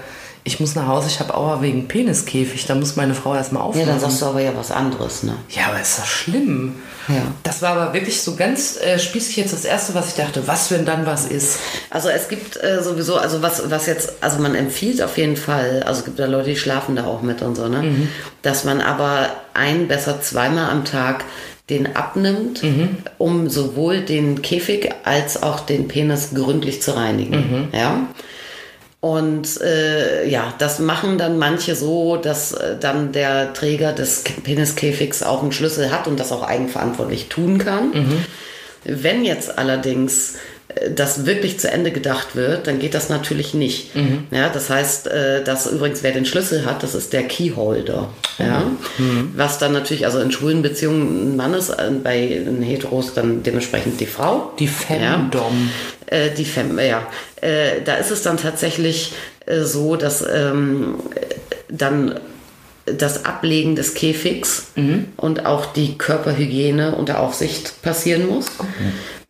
ich muss nach Hause, ich habe Aua wegen Peniskäfig, da muss meine Frau erstmal Ja, aufmachen. dann sagst du aber ja was anderes, ne? Ja, aber ist das schlimm? Ja. Das war aber wirklich so ganz äh, spießig jetzt das Erste, was ich dachte, was, wenn dann was ist. Also es gibt äh, sowieso, also was, was jetzt, also man empfiehlt auf jeden Fall, also es gibt da Leute, die schlafen da auch mit und so, ne? Dass man aber ein, besser zweimal am Tag den abnimmt, um sowohl den Käfig als auch den Penis gründlich zu reinigen. Ja. Und äh, ja, das machen dann manche so, dass äh, dann der Träger des Peniskäfigs auch einen Schlüssel hat und das auch eigenverantwortlich tun kann. Wenn jetzt allerdings das wirklich zu Ende gedacht wird, dann geht das natürlich nicht. Ja, das heißt, äh, dass übrigens wer den Schlüssel hat, das ist der Keyholder. Ja, was dann natürlich, also in schwulen Beziehungen ein Mann ist, äh, bei Heteros dann dementsprechend die Frau. Die Femdom. Äh, die Fem, ja. Äh, da ist es dann tatsächlich äh, so, dass ähm, dann das Ablegen des Käfigs und auch die Körperhygiene unter Aufsicht passieren muss.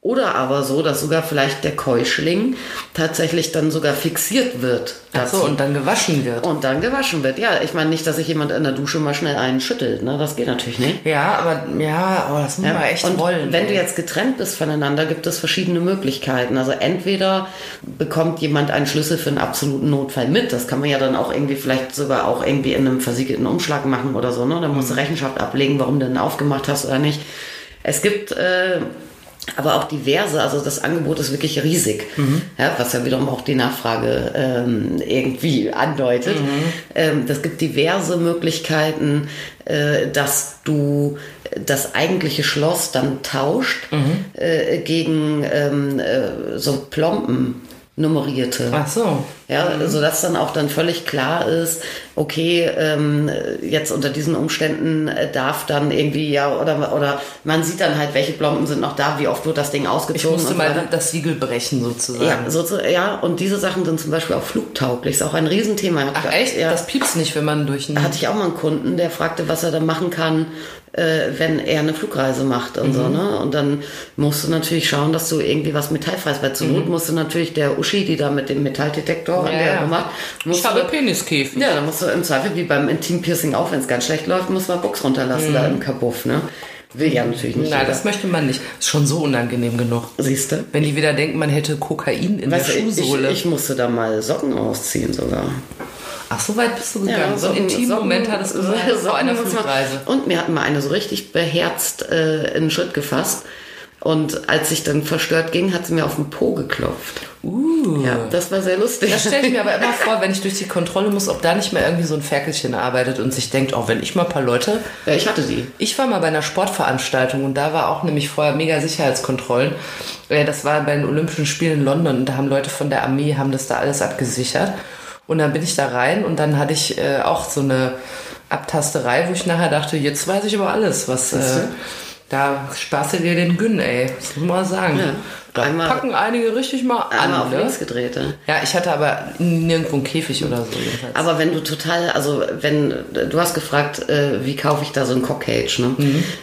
Oder aber so, dass sogar vielleicht der Keuschling tatsächlich dann sogar fixiert wird. Ach so, und dann gewaschen wird. Und dann gewaschen wird. Ja, ich meine nicht, dass sich jemand in der Dusche mal schnell einen schüttelt. Ne? Das geht natürlich nicht. Ja, aber ja, aber das muss Ja, man echt und wollen. wenn ey. du jetzt getrennt bist voneinander, gibt es verschiedene Möglichkeiten. Also entweder bekommt jemand einen Schlüssel für einen absoluten Notfall mit. Das kann man ja dann auch irgendwie vielleicht sogar auch irgendwie in einem versiegelten Umschlag machen oder so. Ne? Da musst du Mhm. Rechenschaft ablegen, warum du den aufgemacht hast oder nicht. Es gibt äh, aber auch diverse, also das Angebot ist wirklich riesig, ja, was ja wiederum auch die Nachfrage ähm, irgendwie andeutet. Ähm, das gibt diverse Möglichkeiten, äh, dass du das eigentliche Schloss dann tauscht äh, gegen ähm, äh, so Plomben nummerierte. Ach so. Ja, sodass dann auch dann völlig klar ist, okay, ähm, jetzt unter diesen Umständen äh, darf dann irgendwie, ja, oder, oder man sieht dann halt, welche Plomben sind noch da, wie oft wird das Ding Ich ausgezogen. musste und so mal das Siegel brechen sozusagen. ja, so, ja, und diese Sachen sind zum Beispiel auch flugtauglich, ist auch ein Riesenthema. Ach echt? Ja. Das piepst nicht, wenn man durch einen... hatte ich auch mal einen Kunden, der fragte, was er da machen kann, äh, wenn er eine Flugreise macht und Mhm. so, ne? Und dann musst du natürlich schauen, dass du irgendwie was metallfreies, weil zur Not musst du natürlich der Uschi, die da mit dem Metalldetektor an Mhm. Ja, der ja. macht, musst Ich habe du, Peniskäfig. ja, dann musst du im Zweifel wie beim Intim-Piercing auch, wenn es ganz schlecht läuft, musst du mal Box runterlassen da im Kabuff, ne? Will ja natürlich nicht. Mhm. Nein, jeder. das möchte man nicht. Ist schon so unangenehm genug. Siehst du? Wenn die wieder denken, man hätte Kokain in Weißt der du, ich, Schuhsohle. ich musste da mal Socken ausziehen sogar. Ach, so weit bist du gegangen. so einen Socken- intimen Socken- Moment hattest du so- mal vor Socken einer Flugreise. Und mir hat mal eine so richtig beherzt äh, in den Schritt gefasst. Und als ich dann verstört ging, hat sie mir auf den Po geklopft. Uh. Ja, das war sehr lustig. Das stelle ich mir aber immer vor, wenn ich durch die Kontrolle muss, ob da nicht mehr irgendwie so ein Ferkelchen arbeitet und sich denkt, oh, wenn ich mal ein paar Leute. ja, ich hatte die. Ich war mal bei einer Sportveranstaltung und da war auch nämlich vorher mega Sicherheitskontrollen. Das war bei den Olympischen Spielen in London und da haben Leute von der Armee, haben das da alles abgesichert. Und dann bin ich da rein und dann hatte ich äh, auch so eine Abtasterei, wo ich nachher dachte, jetzt weiß ich aber alles, was... Äh, da sparst du dir den Gyn, ey. Das muss man mal sagen. Ja. Da Einmal- packen einige richtig mal Einmal an, auf ne? links gedreht. Ja. Ich hatte aber nirgendwo einen Käfig oder so jedenfalls. Aber wenn du total, also wenn, du hast gefragt, äh, wie kaufe ich da so ein Cockcage, ne?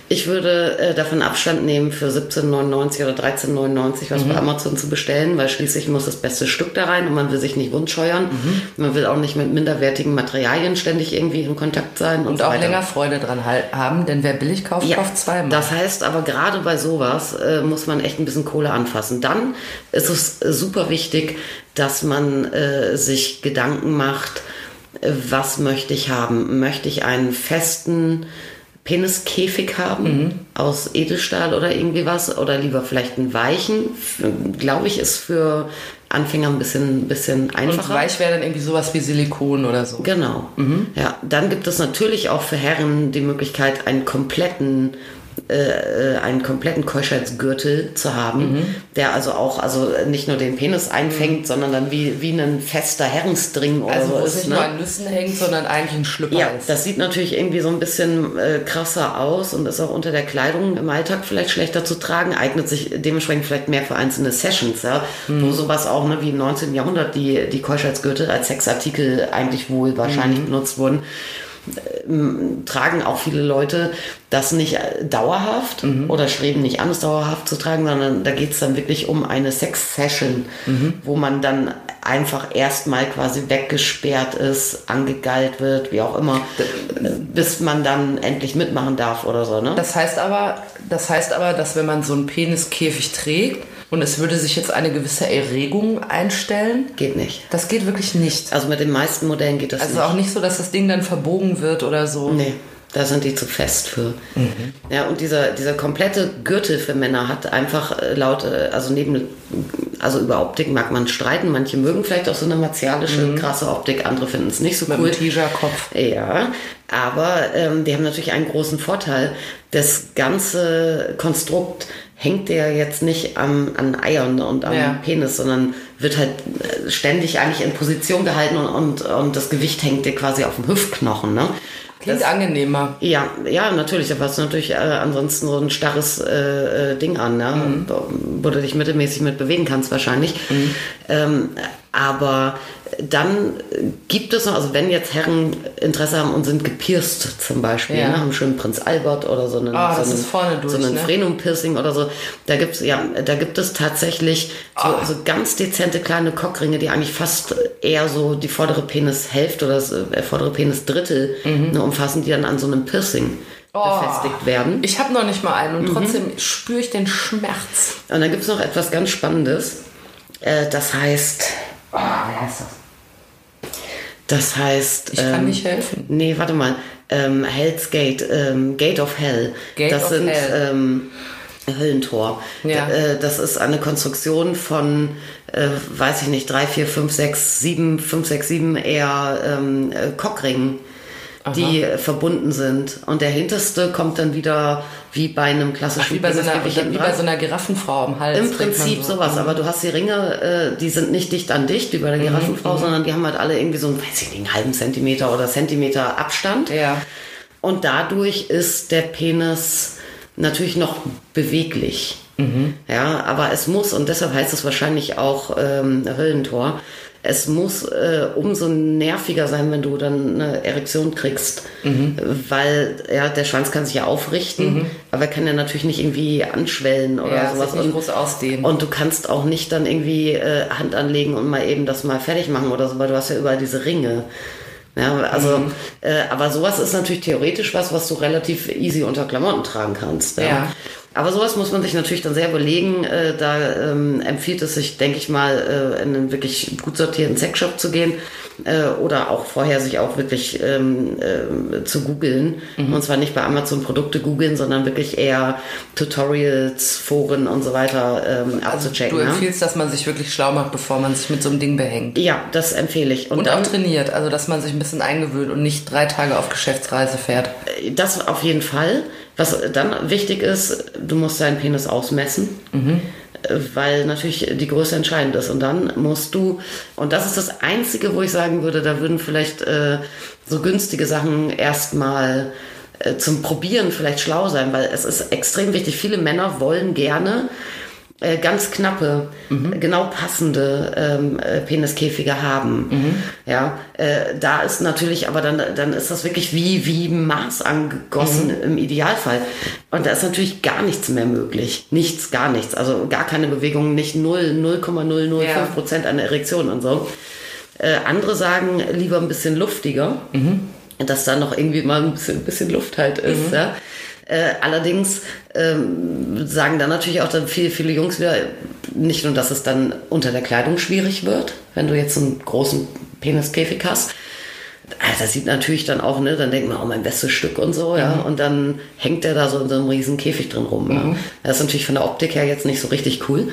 Ich würde äh, davon Abstand nehmen, für 17,99 oder 13,99 was bei Amazon zu bestellen, weil schließlich muss das beste Stück da rein und man will sich nicht wundscheuern. Man will auch nicht mit minderwertigen Materialien ständig irgendwie in Kontakt sein und, und auch weiter. länger Freude dran haben, denn wer billig kauft, Ja, kauft zweimal. das heißt aber gerade bei sowas äh, muss man echt ein bisschen Kohle anfassen. Dann ist es super wichtig, dass man äh, sich Gedanken macht, was möchte ich haben? Möchte ich einen festen Peniskäfig haben aus Edelstahl oder irgendwie was? Oder lieber vielleicht einen weichen? Glaube ich, ist für Anfänger ein bisschen, bisschen und einfacher. weich wäre dann irgendwie sowas wie Silikon oder so. Genau. Ja, dann gibt es natürlich auch für Herren die Möglichkeit, einen kompletten äh, einen kompletten Keuschheitsgürtel zu haben, der also auch also nicht nur den Penis einfängt, sondern dann wie, wie ein fester Herrenstring oder Also so wo es ist. nicht Ne? nur an Nüssen hängt, sondern eigentlich ein Schlüpper Ja, ist. das sieht natürlich irgendwie so ein bisschen äh, krasser aus und ist auch unter der Kleidung im Alltag vielleicht schlechter zu tragen, eignet sich dementsprechend vielleicht mehr für einzelne Sessions, ja, wo sowas auch ne, wie im 19. Jahrhundert die, die Keuschheitsgürtel als Sexartikel eigentlich wohl wahrscheinlich benutzt wurden tragen auch viele Leute das nicht äh, dauerhaft oder streben nicht an, es dauerhaft zu tragen, sondern da geht es dann wirklich um eine Sex-Session, wo man dann einfach erstmal quasi weggesperrt ist, angegeilt wird, wie auch immer, äh, bis man dann endlich mitmachen darf oder so. Ne? Das heißt aber, das heißt aber, dass wenn man so einen Peniskäfig trägt und es würde sich jetzt eine gewisse Erregung einstellen, geht nicht. das geht wirklich nicht. Also mit den meisten Modellen geht das Also nicht. auch nicht so, dass das Ding dann verbogen wird oder so. Nee, da sind die zu fest für. Ja, und dieser, dieser komplette Gürtel für Männer hat einfach äh, laut, äh, also neben, also über Optik mag man streiten. Manche mögen vielleicht auch so eine martialische, krasse Optik, andere finden es nicht so Mit cool. Tigerkopf. Ja, aber ähm, die haben natürlich einen großen Vorteil. Das ganze Konstrukt hängt ja jetzt nicht am, an Eiern und am Ja. Penis, sondern wird halt äh, ständig eigentlich in Position gehalten und, und, und das Gewicht hängt dir quasi auf dem Hüftknochen. Ne? Klingt angenehmer. Ja, ja, natürlich. Da du natürlich äh, ansonsten so ein starres äh, äh, Ding an, ne? wo du dich mittelmäßig mit bewegen kannst wahrscheinlich. Ähm, aber dann gibt es noch, also wenn jetzt Herren Interesse haben und sind gepierst zum Beispiel, Ja. ne, haben schon Prinz Albert oder so einen, Ah, so einen, durch, so einen ne? Frenum-Piercing oder so, da gibt's ja, da gibt es tatsächlich so, Ah. so ganz dezente kleine Cockringe, die eigentlich fast eher so die vordere Penishälfte oder das äh, vordere Penisdrittel Mhm. ne, umfassen, die dann an so einem Piercing befestigt werden. Ich habe noch nicht mal einen Mhm. und trotzdem spüre ich den Schmerz. Und dann gibt es noch etwas ganz Spannendes. Äh, das heißt. Oh, wie heißt das? Das heißt. Ich kann nicht helfen. Nee, warte mal. Ähm, Hell's Gate, ähm, Gate of Hell. Gate das of sind Hell. Ähm, Höllentor. Ja. Äh, das ist eine Konstruktion von, äh, weiß ich nicht, 3, 4, 5, 6, 7, 5, 6, 7 eher ähm, äh, Cockringen, die äh, verbunden sind. Und der hinterste kommt dann wieder wie bei einem klassischen Wie bei so einer, wie bei so einer Giraffenfrau am Hals. Im Prinzip so. sowas, aber du hast die Ringe, äh, die sind nicht dicht an dicht, wie bei der Mhm, Giraffenfrau, sondern die haben halt alle irgendwie so einen, weiß ich nicht, einen halben Zentimeter oder Zentimeter Abstand. Ja. Und dadurch ist der Penis natürlich noch beweglich. Ja, aber es muss, und deshalb heißt es wahrscheinlich auch ähm, Höllentor, es muss äh, umso nerviger sein, wenn du dann eine Erektion kriegst, weil ja, der Schwanz kann sich ja aufrichten, aber er kann ja natürlich nicht irgendwie anschwellen oder Ja, sowas. Und, groß ausdehnen. und du kannst auch nicht dann irgendwie äh, Hand anlegen und mal eben das mal fertig machen oder so, weil du hast ja überall diese Ringe. Ja, also, Mhm. äh, aber sowas ist natürlich theoretisch was, was du relativ easy unter Klamotten tragen kannst. Ja. Ja. Aber sowas muss man sich natürlich dann sehr überlegen. Äh, da ähm, empfiehlt es sich, denke ich mal, äh, in einen wirklich gut sortierten Sexshop zu gehen äh, oder auch vorher sich auch wirklich ähm, äh, zu googeln. Mhm. Und zwar nicht bei Amazon Produkte googeln, sondern wirklich eher Tutorials, Foren und so weiter ähm, abzuchecken. Du empfiehlst, dass man sich wirklich schlau macht, bevor man sich mit so einem Ding behängt. ja, das empfehle ich. Und dann- auch trainiert, also dass man sich ein bisschen eingewöhnt und nicht drei Tage auf Geschäftsreise fährt. Das auf jeden Fall. Was dann wichtig ist, du musst deinen Penis ausmessen, äh, weil natürlich die Größe entscheidend ist. Und dann musst du, und das ist das Einzige, wo ich sagen würde, da würden vielleicht äh, so günstige Sachen erstmal äh, zum Probieren vielleicht schlau sein, weil es ist extrem wichtig. Viele Männer wollen gerne äh, ganz knappe, genau passende ähm, äh, Peniskäfige haben. Ja, äh, da ist natürlich, aber dann, dann ist das wirklich wie, wie Maß angegossen im Idealfall. Und da ist natürlich gar nichts mehr möglich. Nichts, gar nichts. Also gar keine Bewegung, nicht 0, 0,005 Ja. Prozent an Erektion und so. Äh, andere sagen lieber ein bisschen luftiger, dass da noch irgendwie mal ein bisschen, ein bisschen Luft halt ist. Ja. Äh, allerdings ähm, sagen dann natürlich auch dann viele, viele Jungs wieder, nicht nur, dass es dann unter der Kleidung schwierig wird, wenn du jetzt einen großen Peniskäfig hast. Ah, Das sieht natürlich dann auch, ne, dann denkt man, oh, mein bestes Stück und so, ja. Und dann hängt der da so in so einem riesen Käfig drin rum. Ja. Das ist natürlich von der Optik her jetzt nicht so richtig cool.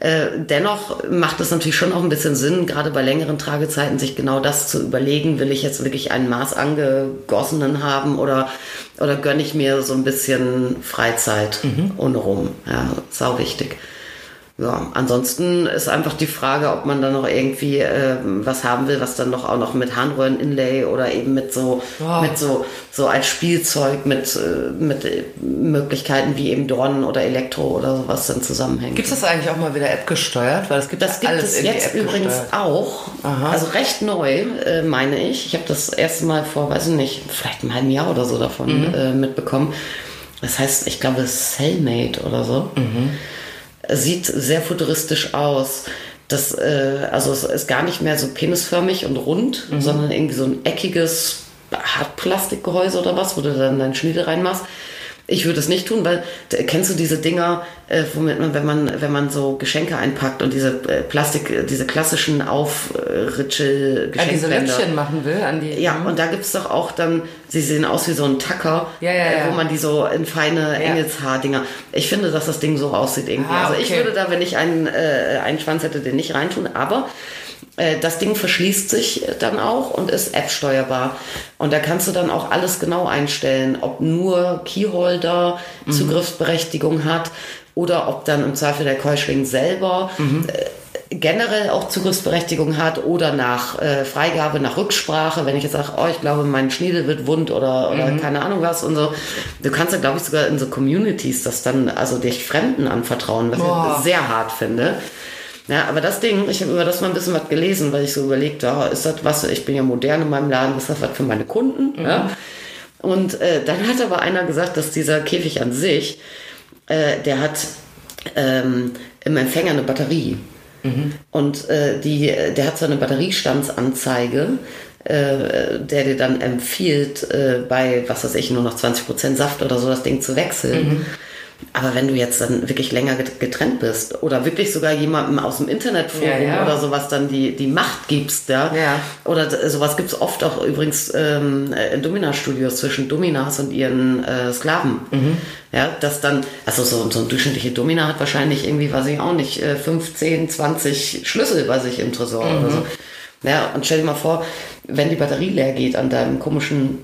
Äh, dennoch macht es natürlich schon auch ein bisschen Sinn, gerade bei längeren Tragezeiten, sich genau das zu überlegen. Will ich jetzt wirklich einen Maß angegossenen haben oder, oder gönne ich mir so ein bisschen Freizeit ohne rum? Ja, sau wichtig. Ja, ansonsten ist einfach die Frage, ob man dann noch irgendwie ähm, was haben will, was dann noch auch noch mit Harnröhren-Inlay oder eben mit so Ja. mit so so als Spielzeug mit äh, mit äh, Möglichkeiten wie eben Dornen oder Elektro oder sowas dann zusammenhängt. Gibt es das eigentlich auch mal wieder App gesteuert? Weil es gibt Das gibt alles es jetzt übrigens gesteuert. auch. Aha. Also recht neu, äh, meine ich. Ich habe das erste Mal vor, weiß ich nicht, vielleicht einem halben Jahr oder so davon Mhm. äh, mitbekommen. Das heißt, ich glaube, Cellmate oder so. Mhm. Sieht sehr futuristisch aus. Das, äh, also es ist gar nicht mehr so penisförmig und rund, Mhm. sondern irgendwie so ein eckiges Hartplastikgehäuse oder was, wo du dann deinen Schniedel reinmachst. Ich würde es nicht tun, weil kennst du diese Dinger, äh, womit man, wenn man, wenn man so Geschenke einpackt und diese äh, Plastik, äh, diese klassischen Aufritschel Ja, diese. Löckchen machen will an die. Ja, und da gibt's doch auch dann, sie sehen aus wie so ein Tacker, Ja, ja, äh, wo man die so in feine. Engelshaar-Dinger. Ich finde, dass das Ding so aussieht irgendwie. Ah, Also ich okay. würde da, wenn ich einen, äh, einen Schwanz hätte, den nicht reintun, aber äh, das Ding verschließt sich dann auch und ist App-steuerbar. Und da kannst du dann auch alles genau einstellen, ob nur Keyholder Mhm. Zugriffsberechtigung hat oder ob dann im Zweifel der Keuschling selber Mhm. äh, generell auch Zugriffsberechtigung hat oder nach äh, Freigabe, nach Rücksprache, wenn ich jetzt sage, oh, ich glaube, mein Schniedel wird wund oder, oder Mhm. keine Ahnung was und so. Du kannst ja, glaube ich, sogar in so Communities das dann, also dich Fremden anvertrauen, was Boah. ich sehr hart finde. Ja, aber das Ding, ich habe über das mal ein bisschen was gelesen, weil ich so überlegt, ja, ist das was, ich bin ja modern in meinem Laden, ist das was für meine Kunden? Ja? Und äh, dann hat aber einer gesagt, dass dieser Käfig an sich, äh, der hat ähm, im Empfänger eine Batterie. Und äh, die, der hat so eine Batteriestandsanzeige, äh, der dir dann empfiehlt, äh, bei, was weiß ich, nur noch 20% Saft oder so das Ding zu wechseln. Aber wenn du jetzt dann wirklich länger get- getrennt bist oder wirklich sogar jemandem aus dem Internetforum Ja, ja. oder sowas dann die, die Macht gibst, ja, Ja. oder sowas gibt es oft auch übrigens ähm, in Domina-Studios zwischen Dominas und ihren äh, Sklaven. Ja, dass dann, also so, so ein durchschnittliche Domina hat wahrscheinlich irgendwie, weiß ich auch nicht, äh, 15, 20 Schlüssel bei sich im Tresor oder so. Ja, und stell dir mal vor, wenn die Batterie leer geht an deinem komischen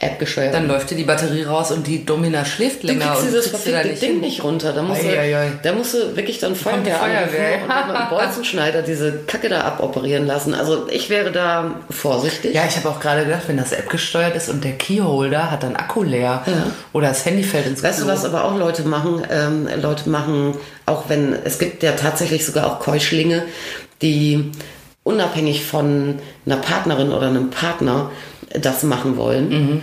App-gesteuerten Dann läuft dir die Batterie raus und die Domina schläft Du länger kriegst und dieses verfickte Ding hin. nicht runter. Da musst, Ei, ei, ei. du, da musst du wirklich dann Feuerwehr, Feuerwehr. und mit einem Bolzenschneider diese Kacke da aboperieren lassen. Also ich wäre da vorsichtig. Ja, ich habe auch gerade gedacht, wenn das App gesteuert ist und der Keyholder hat dann Akku leer oder das Handy fällt ins Weißt du, Klo. was aber auch Leute machen? Ähm, Leute machen, auch wenn, es gibt ja tatsächlich sogar auch Keuschlinge, die unabhängig von einer Partnerin oder einem Partner das machen wollen. Mhm.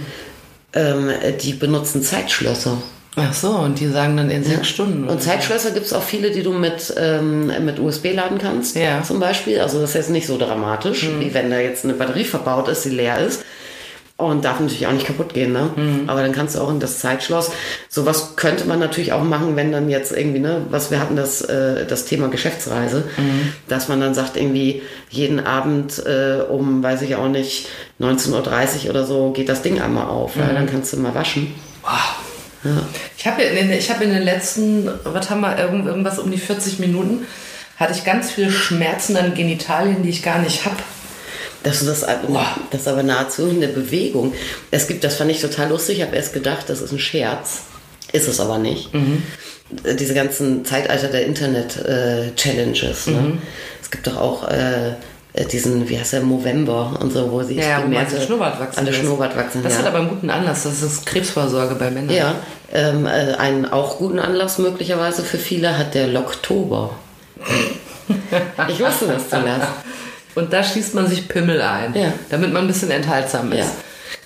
Ähm, die benutzen Zeitschlösser. Ach so, und die sagen dann in sechs Stunden. Und Zeitschlösser gibt es auch viele, die du mit, ähm, mit USB laden kannst, Ja. zum Beispiel. Also das ist jetzt nicht so dramatisch, wie wenn da jetzt eine Batterie verbaut ist, die leer ist. Und darf natürlich auch nicht kaputt gehen, ne? Aber dann kannst du auch in das Zeitschloss. Sowas könnte man natürlich auch machen, wenn dann jetzt irgendwie, ne, was wir hatten, das, äh, das Thema Geschäftsreise, dass man dann sagt, irgendwie jeden Abend äh, um, weiß ich auch nicht, 19.30 Uhr oder so geht das Ding einmal auf. Ja, dann kannst du mal waschen. Ich habe in, den- ich hab in den letzten, was haben wir, irgend- irgendwas um die 40 Minuten, hatte ich ganz viele Schmerzen an Genitalien, die ich gar nicht habe. Das ist, das, das ist aber nahezu eine Bewegung. Es gibt, das fand ich total lustig, ich habe erst gedacht, das ist ein Scherz. Ist es aber nicht. Äh, Diese ganzen Zeitalter der Internet-Challenges. ne? Es gibt doch auch äh, äh, diesen, wie heißt der, Movember und so, wo sie Ja, Schnurrbart wachsen alle lässt. Schnurrbart wachsen. Das ja. hat aber einen guten Anlass, das ist Krebsvorsorge bei Männern. Ja, ähm, äh, einen auch guten Anlass möglicherweise für viele hat der Loktober. ich wusste das zuerst. Und da schießt man sich Pimmel ein, Ja. damit man ein bisschen enthaltsam ist. Ja.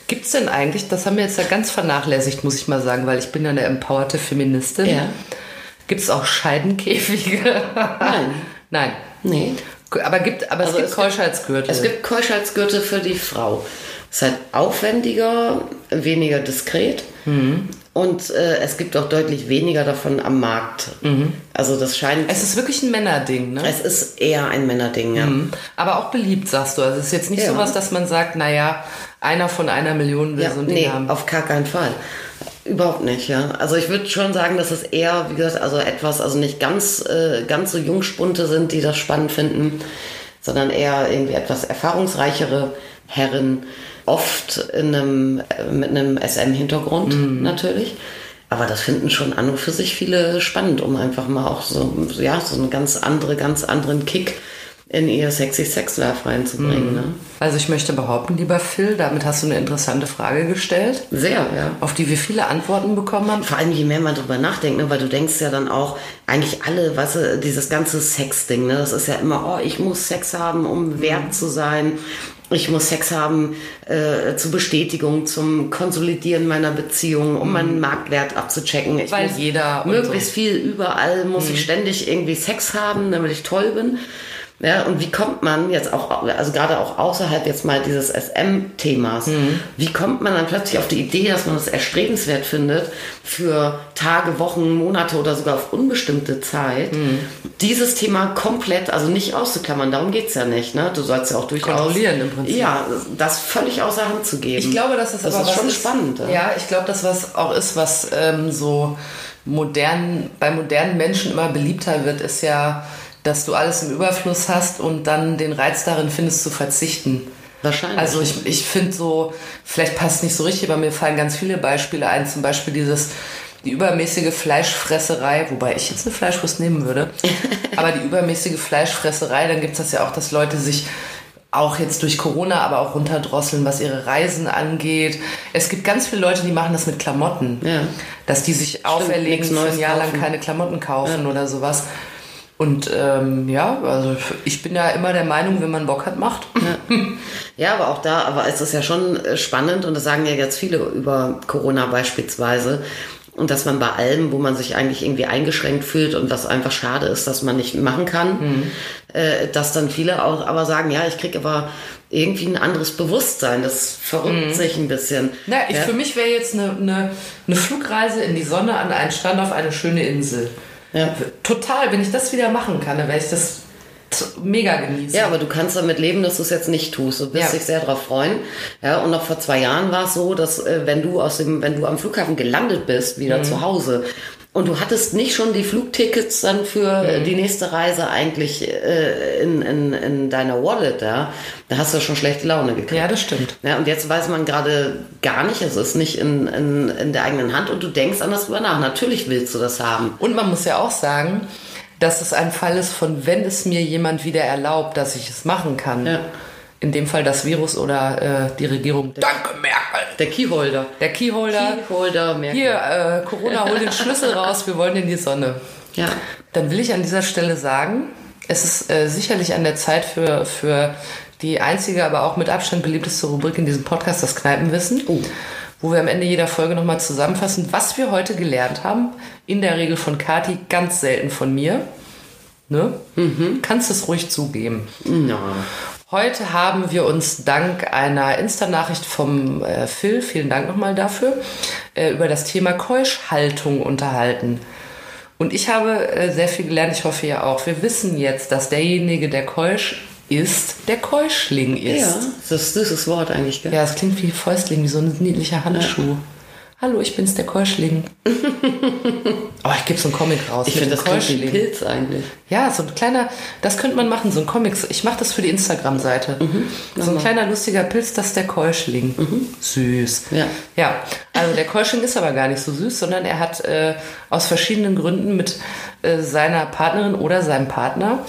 Gibt es denn eigentlich, das haben wir jetzt ja ganz vernachlässigt, muss ich mal sagen, weil ich bin ja eine empowerte Feministin. Ja. Gibt es auch Scheidenkäfige? Nein. Nein. Nee. Aber, gibt, aber Also es gibt es gibt- Keuschheitsgürtel. Es gibt Keuschheitsgürtel für die Frau. Ist halt aufwendiger, weniger diskret und äh, es gibt auch deutlich weniger davon am Markt. Also das scheint. es ist wirklich ein Männerding, ne? Es ist eher ein Männerding, ja. Aber auch beliebt, sagst du. Also es ist jetzt nicht Ja. sowas, dass man sagt, naja, einer von einer Million will ja so ein Ding nee, haben. auf gar keinen Fall. Überhaupt nicht, ja. Also ich würde schon sagen, dass es eher, wie gesagt, also etwas, also nicht ganz, äh, ganz so Jungspunte sind, die das spannend finden, sondern eher irgendwie etwas erfahrungsreichere Herren, oft in einem, äh, mit einem SM-Hintergrund natürlich. Aber das finden schon an und für sich viele spannend, um einfach mal auch so, ja, so einen ganz andere, ganz anderen Kick in ihr sexy Sex Life reinzubringen. Ne? Also ich möchte behaupten, lieber Phil, damit hast du eine interessante Frage gestellt, Sehr, ja. auf die wir viele Antworten bekommen haben. Vor allem, je mehr man drüber nachdenkt, ne, weil du denkst ja dann auch, eigentlich alle, weißt du, dieses ganze Sex-Ding, ne, das ist ja immer, oh, ich muss Sex haben, um wert zu sein. Ich muss Sex haben äh, zur Bestätigung, zum Konsolidieren meiner Beziehung, um meinen Marktwert abzuchecken. Ich Weil muss jeder möglichst viel überall muss ich ständig irgendwie Sex haben, damit ich toll bin. Ja, und wie kommt man jetzt auch, also gerade auch außerhalb jetzt mal dieses SM-Themas, wie kommt man dann plötzlich auf die Idee, dass man das erstrebenswert findet, für Tage, Wochen, Monate oder sogar auf unbestimmte Zeit, dieses Thema komplett, also nicht auszuklammern, darum geht's ja nicht, ne? Du sollst ja auch durchaus. Kontrollieren im Prinzip. Ja, das völlig außer Hand zu geben. Ich glaube, dass das, das aber ist schon ist, spannend. Ja, ich glaube, dass was auch ist, was ähm, so modern, bei modernen Menschen immer beliebter wird, ist ja, dass du alles im Überfluss hast und dann den Reiz darin findest zu verzichten. Wahrscheinlich. Also ich, ich finde so, vielleicht passt nicht so richtig, aber mir fallen ganz viele Beispiele ein. Zum Beispiel dieses, die übermäßige Fleischfresserei, wobei ich jetzt eine Fleischwurst nehmen würde, aber die übermäßige Fleischfresserei, dann gibt es das ja auch, dass Leute sich auch jetzt durch Corona, aber auch runterdrosseln, was ihre Reisen angeht. Es gibt ganz viele Leute, die machen das mit Klamotten. Ja. Dass die sich auferlegen, nichts für ein Jahr lang kaufen. keine Klamotten kaufen oder sowas. Und ähm, ja, also ich bin ja immer der Meinung, wenn man Bock hat, macht. Ja, aber auch da, aber es ist ja schon äh, spannend und das sagen ja jetzt viele über Corona beispielsweise. Und dass man bei allem, wo man sich eigentlich irgendwie eingeschränkt fühlt und was einfach schade ist, dass man nicht machen kann, äh, dass dann viele auch aber sagen, ja, ich kriege aber irgendwie ein anderes Bewusstsein. Das verrückt sich ein bisschen. Na, ich, ja? Für mich wäre jetzt eine, eine, eine Flugreise in die Sonne an einen Strand auf eine schöne Insel. Ja. Total, wenn ich das wieder machen kann, dann werde ich das mega genießen. Ja, aber du kannst damit leben, dass du es jetzt nicht tust. Du wirst Ja. dich sehr darauf freuen. Ja, und noch vor zwei Jahren war es so, dass äh, wenn du aus dem, wenn du am Flughafen gelandet bist, wieder zu Hause, und du hattest nicht schon die Flugtickets dann für äh, die nächste Reise eigentlich äh, in, in, in deiner Wallet da, da hast du schon schlechte Laune gekriegt. Ja, das stimmt. Ja, und jetzt weiß man gerade gar nicht, es ist nicht in, in, in der eigenen Hand und du denkst anders drüber nach. Natürlich willst du das haben. Und man muss ja auch sagen, dass es ein Fall ist von, wenn es mir jemand wieder erlaubt, dass ich es machen kann. Ja. In dem Fall das Virus oder äh, die Regierung. Danke, Merkel. Der Keyholder. Der Keyholder. Keyholder, Merkel. Hier, äh, Corona, hol den Schlüssel raus, wir wollen in die Sonne. Ja. Dann will ich an dieser Stelle sagen, es ist äh, sicherlich an der Zeit für, für die einzige, aber auch mit Abstand beliebteste Rubrik in diesem Podcast, das Kneipenwissen, wo wir am Ende jeder Folge nochmal zusammenfassen, was wir heute gelernt haben. In der Regel von Kati, ganz selten von mir. Ne? Kannst es ruhig zugeben. Na. Heute haben wir uns dank einer Insta-Nachricht vom äh, Phil, vielen Dank nochmal dafür, äh, über das Thema Keuschhaltung unterhalten. Und ich habe äh, sehr viel gelernt, ich hoffe ja auch. Wir wissen jetzt, dass derjenige, der keusch ist, der Keuschling ist. Ja, das ist dieses Wort eigentlich, gell? Ja, es klingt wie Fäustling, wie so ein niedlicher Handschuh. Hallo, ich bin's, der Keuschling. Aber ich gebe so einen Comic raus. Ich finde das wie ein Keuschling. Pilz eigentlich. Ja, so ein kleiner, das könnte man machen, so ein Comic. Ich mache das für die Instagram-Seite. So ein kleiner lustiger Pilz, das ist der Keuschling. Süß. Ja. Ja, also der Keuschling ist aber gar nicht so süß, sondern er hat äh, aus verschiedenen Gründen mit äh, seiner Partnerin oder seinem Partner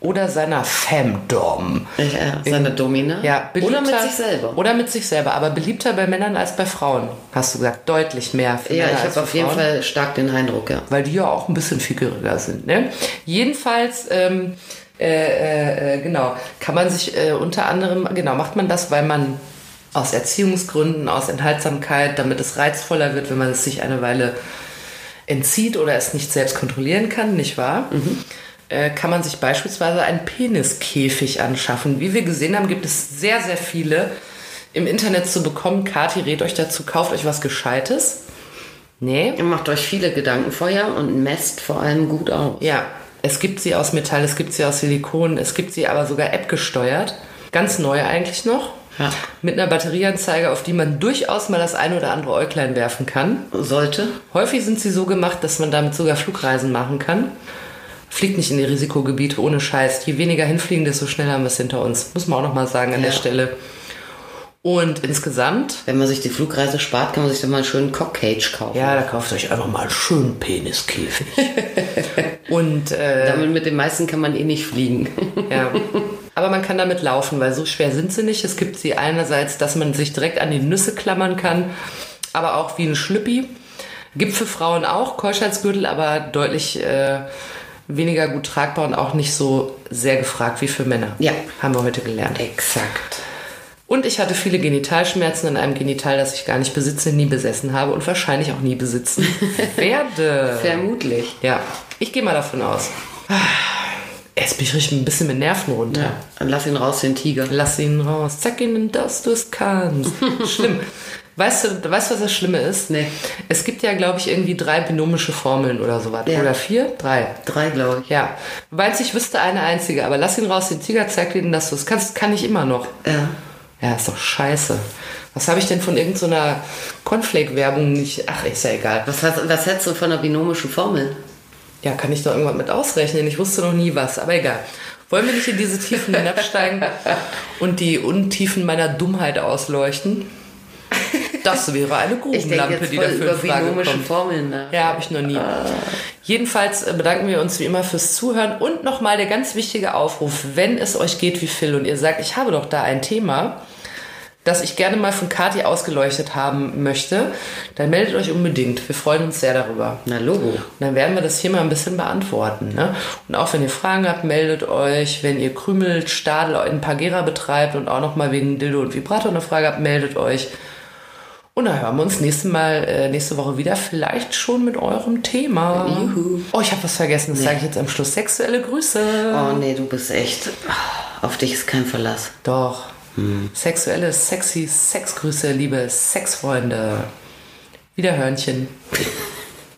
oder seiner Femdom. Ja, seine Domina. Ja, Oder mit sich selber. Oder mit sich selber, aber beliebter bei Männern als bei Frauen, hast du gesagt. Deutlich mehr für Ja, Männer ich habe auf jeden Frauen Fall stark den Eindruck, ja. weil die ja auch ein bisschen fickeriger sind. Ne? Jedenfalls, ähm, äh, äh, äh, genau, kann man sich äh, unter anderem, genau, macht man das, weil man aus Erziehungsgründen, aus Enthaltsamkeit, damit es reizvoller wird, wenn man es sich eine Weile entzieht oder es nicht selbst kontrollieren kann, nicht wahr? Äh, kann man sich beispielsweise einen Peniskäfig anschaffen. Wie wir gesehen haben, gibt es sehr, sehr viele im Internet zu bekommen. Kati rät euch dazu, kauft euch was Gescheites. Nee, Ihr macht euch viele Gedanken vorher und messt vor allem gut aus. ja, es gibt sie aus Metall, es gibt sie aus Silikon, es gibt sie aber sogar App gesteuert. Ganz neu eigentlich noch. Ja. Mit einer Batterieanzeige, auf die man durchaus mal das ein oder andere Äuglein werfen kann. Sollte. Häufig sind sie so gemacht, dass man damit sogar Flugreisen machen kann. Fliegt nicht in die Risikogebiete ohne Scheiß. Je weniger hinfliegen, desto schneller haben wir es hinter uns. Muss man auch nochmal sagen an der Ja. Stelle. Und insgesamt, Wenn man sich die Flugreise spart, kann man sich dann mal einen schönen Cockcage kaufen. ja, da kauft euch einfach mal einen schönen Peniskäfig. Und äh, Damit mit den meisten kann man eh nicht fliegen. Ja. Aber man kann damit laufen, weil so schwer sind sie nicht. Es gibt sie einerseits, dass man sich direkt an die Nüsse klammern kann, aber auch wie ein Schlüppi. Gibt für Frauen auch Keuschheitsgürtel, aber deutlich äh, weniger gut tragbar und auch nicht so sehr gefragt wie für Männer. Ja. Haben wir heute gelernt. Exakt. Und ich hatte viele Genitalschmerzen an einem Genital, das ich gar nicht besitze, nie besessen habe und wahrscheinlich auch nie besitzen werde. Vermutlich. Ja, ich gehe mal davon aus. Jetzt bin ich richtig ein bisschen mit Nerven runter. Ja. Dann lass ihn raus, den Tiger. Lass ihn raus, zeig ihnen, dass du es kannst. Schlimm. Weißt du, weißt du, was das Schlimme ist? Nee. Es gibt ja, glaube ich, irgendwie drei binomische Formeln oder sowas. Ja. Oder vier? Drei. Drei, glaube ich. Ja. Meinst ich wüsste eine einzige, aber lass ihn raus, den Tiger, zeig ihnen, dass du es kannst. Kann ich immer noch. Ja. Ja, ist doch scheiße. Was habe ich denn von irgendeiner Cornflake-Werbung nicht? Ach, ist ja egal. Was, hast, was hättest du von einer binomischen Formel? Ja, kann ich doch irgendwas mit ausrechnen. Ich wusste noch nie was, aber egal. Wollen wir nicht in diese Tiefen hinabsteigen und die Untiefen meiner Dummheit ausleuchten? Das wäre eine Grubenlampe, die dafür über in Frage kommt. Formeln nach. Ja, habe ich noch nie. Jedenfalls äh, bedanken wir uns wie immer fürs Zuhören und nochmal der ganz wichtige Aufruf, wenn es euch geht wie Phil und ihr sagt, ich habe doch da ein Thema, das ich gerne mal von Kati ausgeleuchtet haben möchte, dann meldet euch unbedingt. Wir freuen uns sehr darüber. Na, Logo. Und dann werden wir das hier mal ein bisschen beantworten. Ne? Und auch wenn ihr Fragen habt, meldet euch. Wenn ihr Krümel, Stadel in Pagera betreibt und auch nochmal wegen Dildo und Vibrator eine Frage habt, meldet euch. Und dann hören wir uns nächste Mal, äh, nächste Woche wieder, vielleicht schon mit eurem Thema. Juhu. Oh, ich habe was vergessen, das sage ich jetzt am Schluss. Sexuelle Grüße. Oh nee, du bist echt. Auf dich ist kein Verlass. Doch. Sexuelle, sexy Sexgrüße, liebe Sexfreunde. Wiederhörnchen.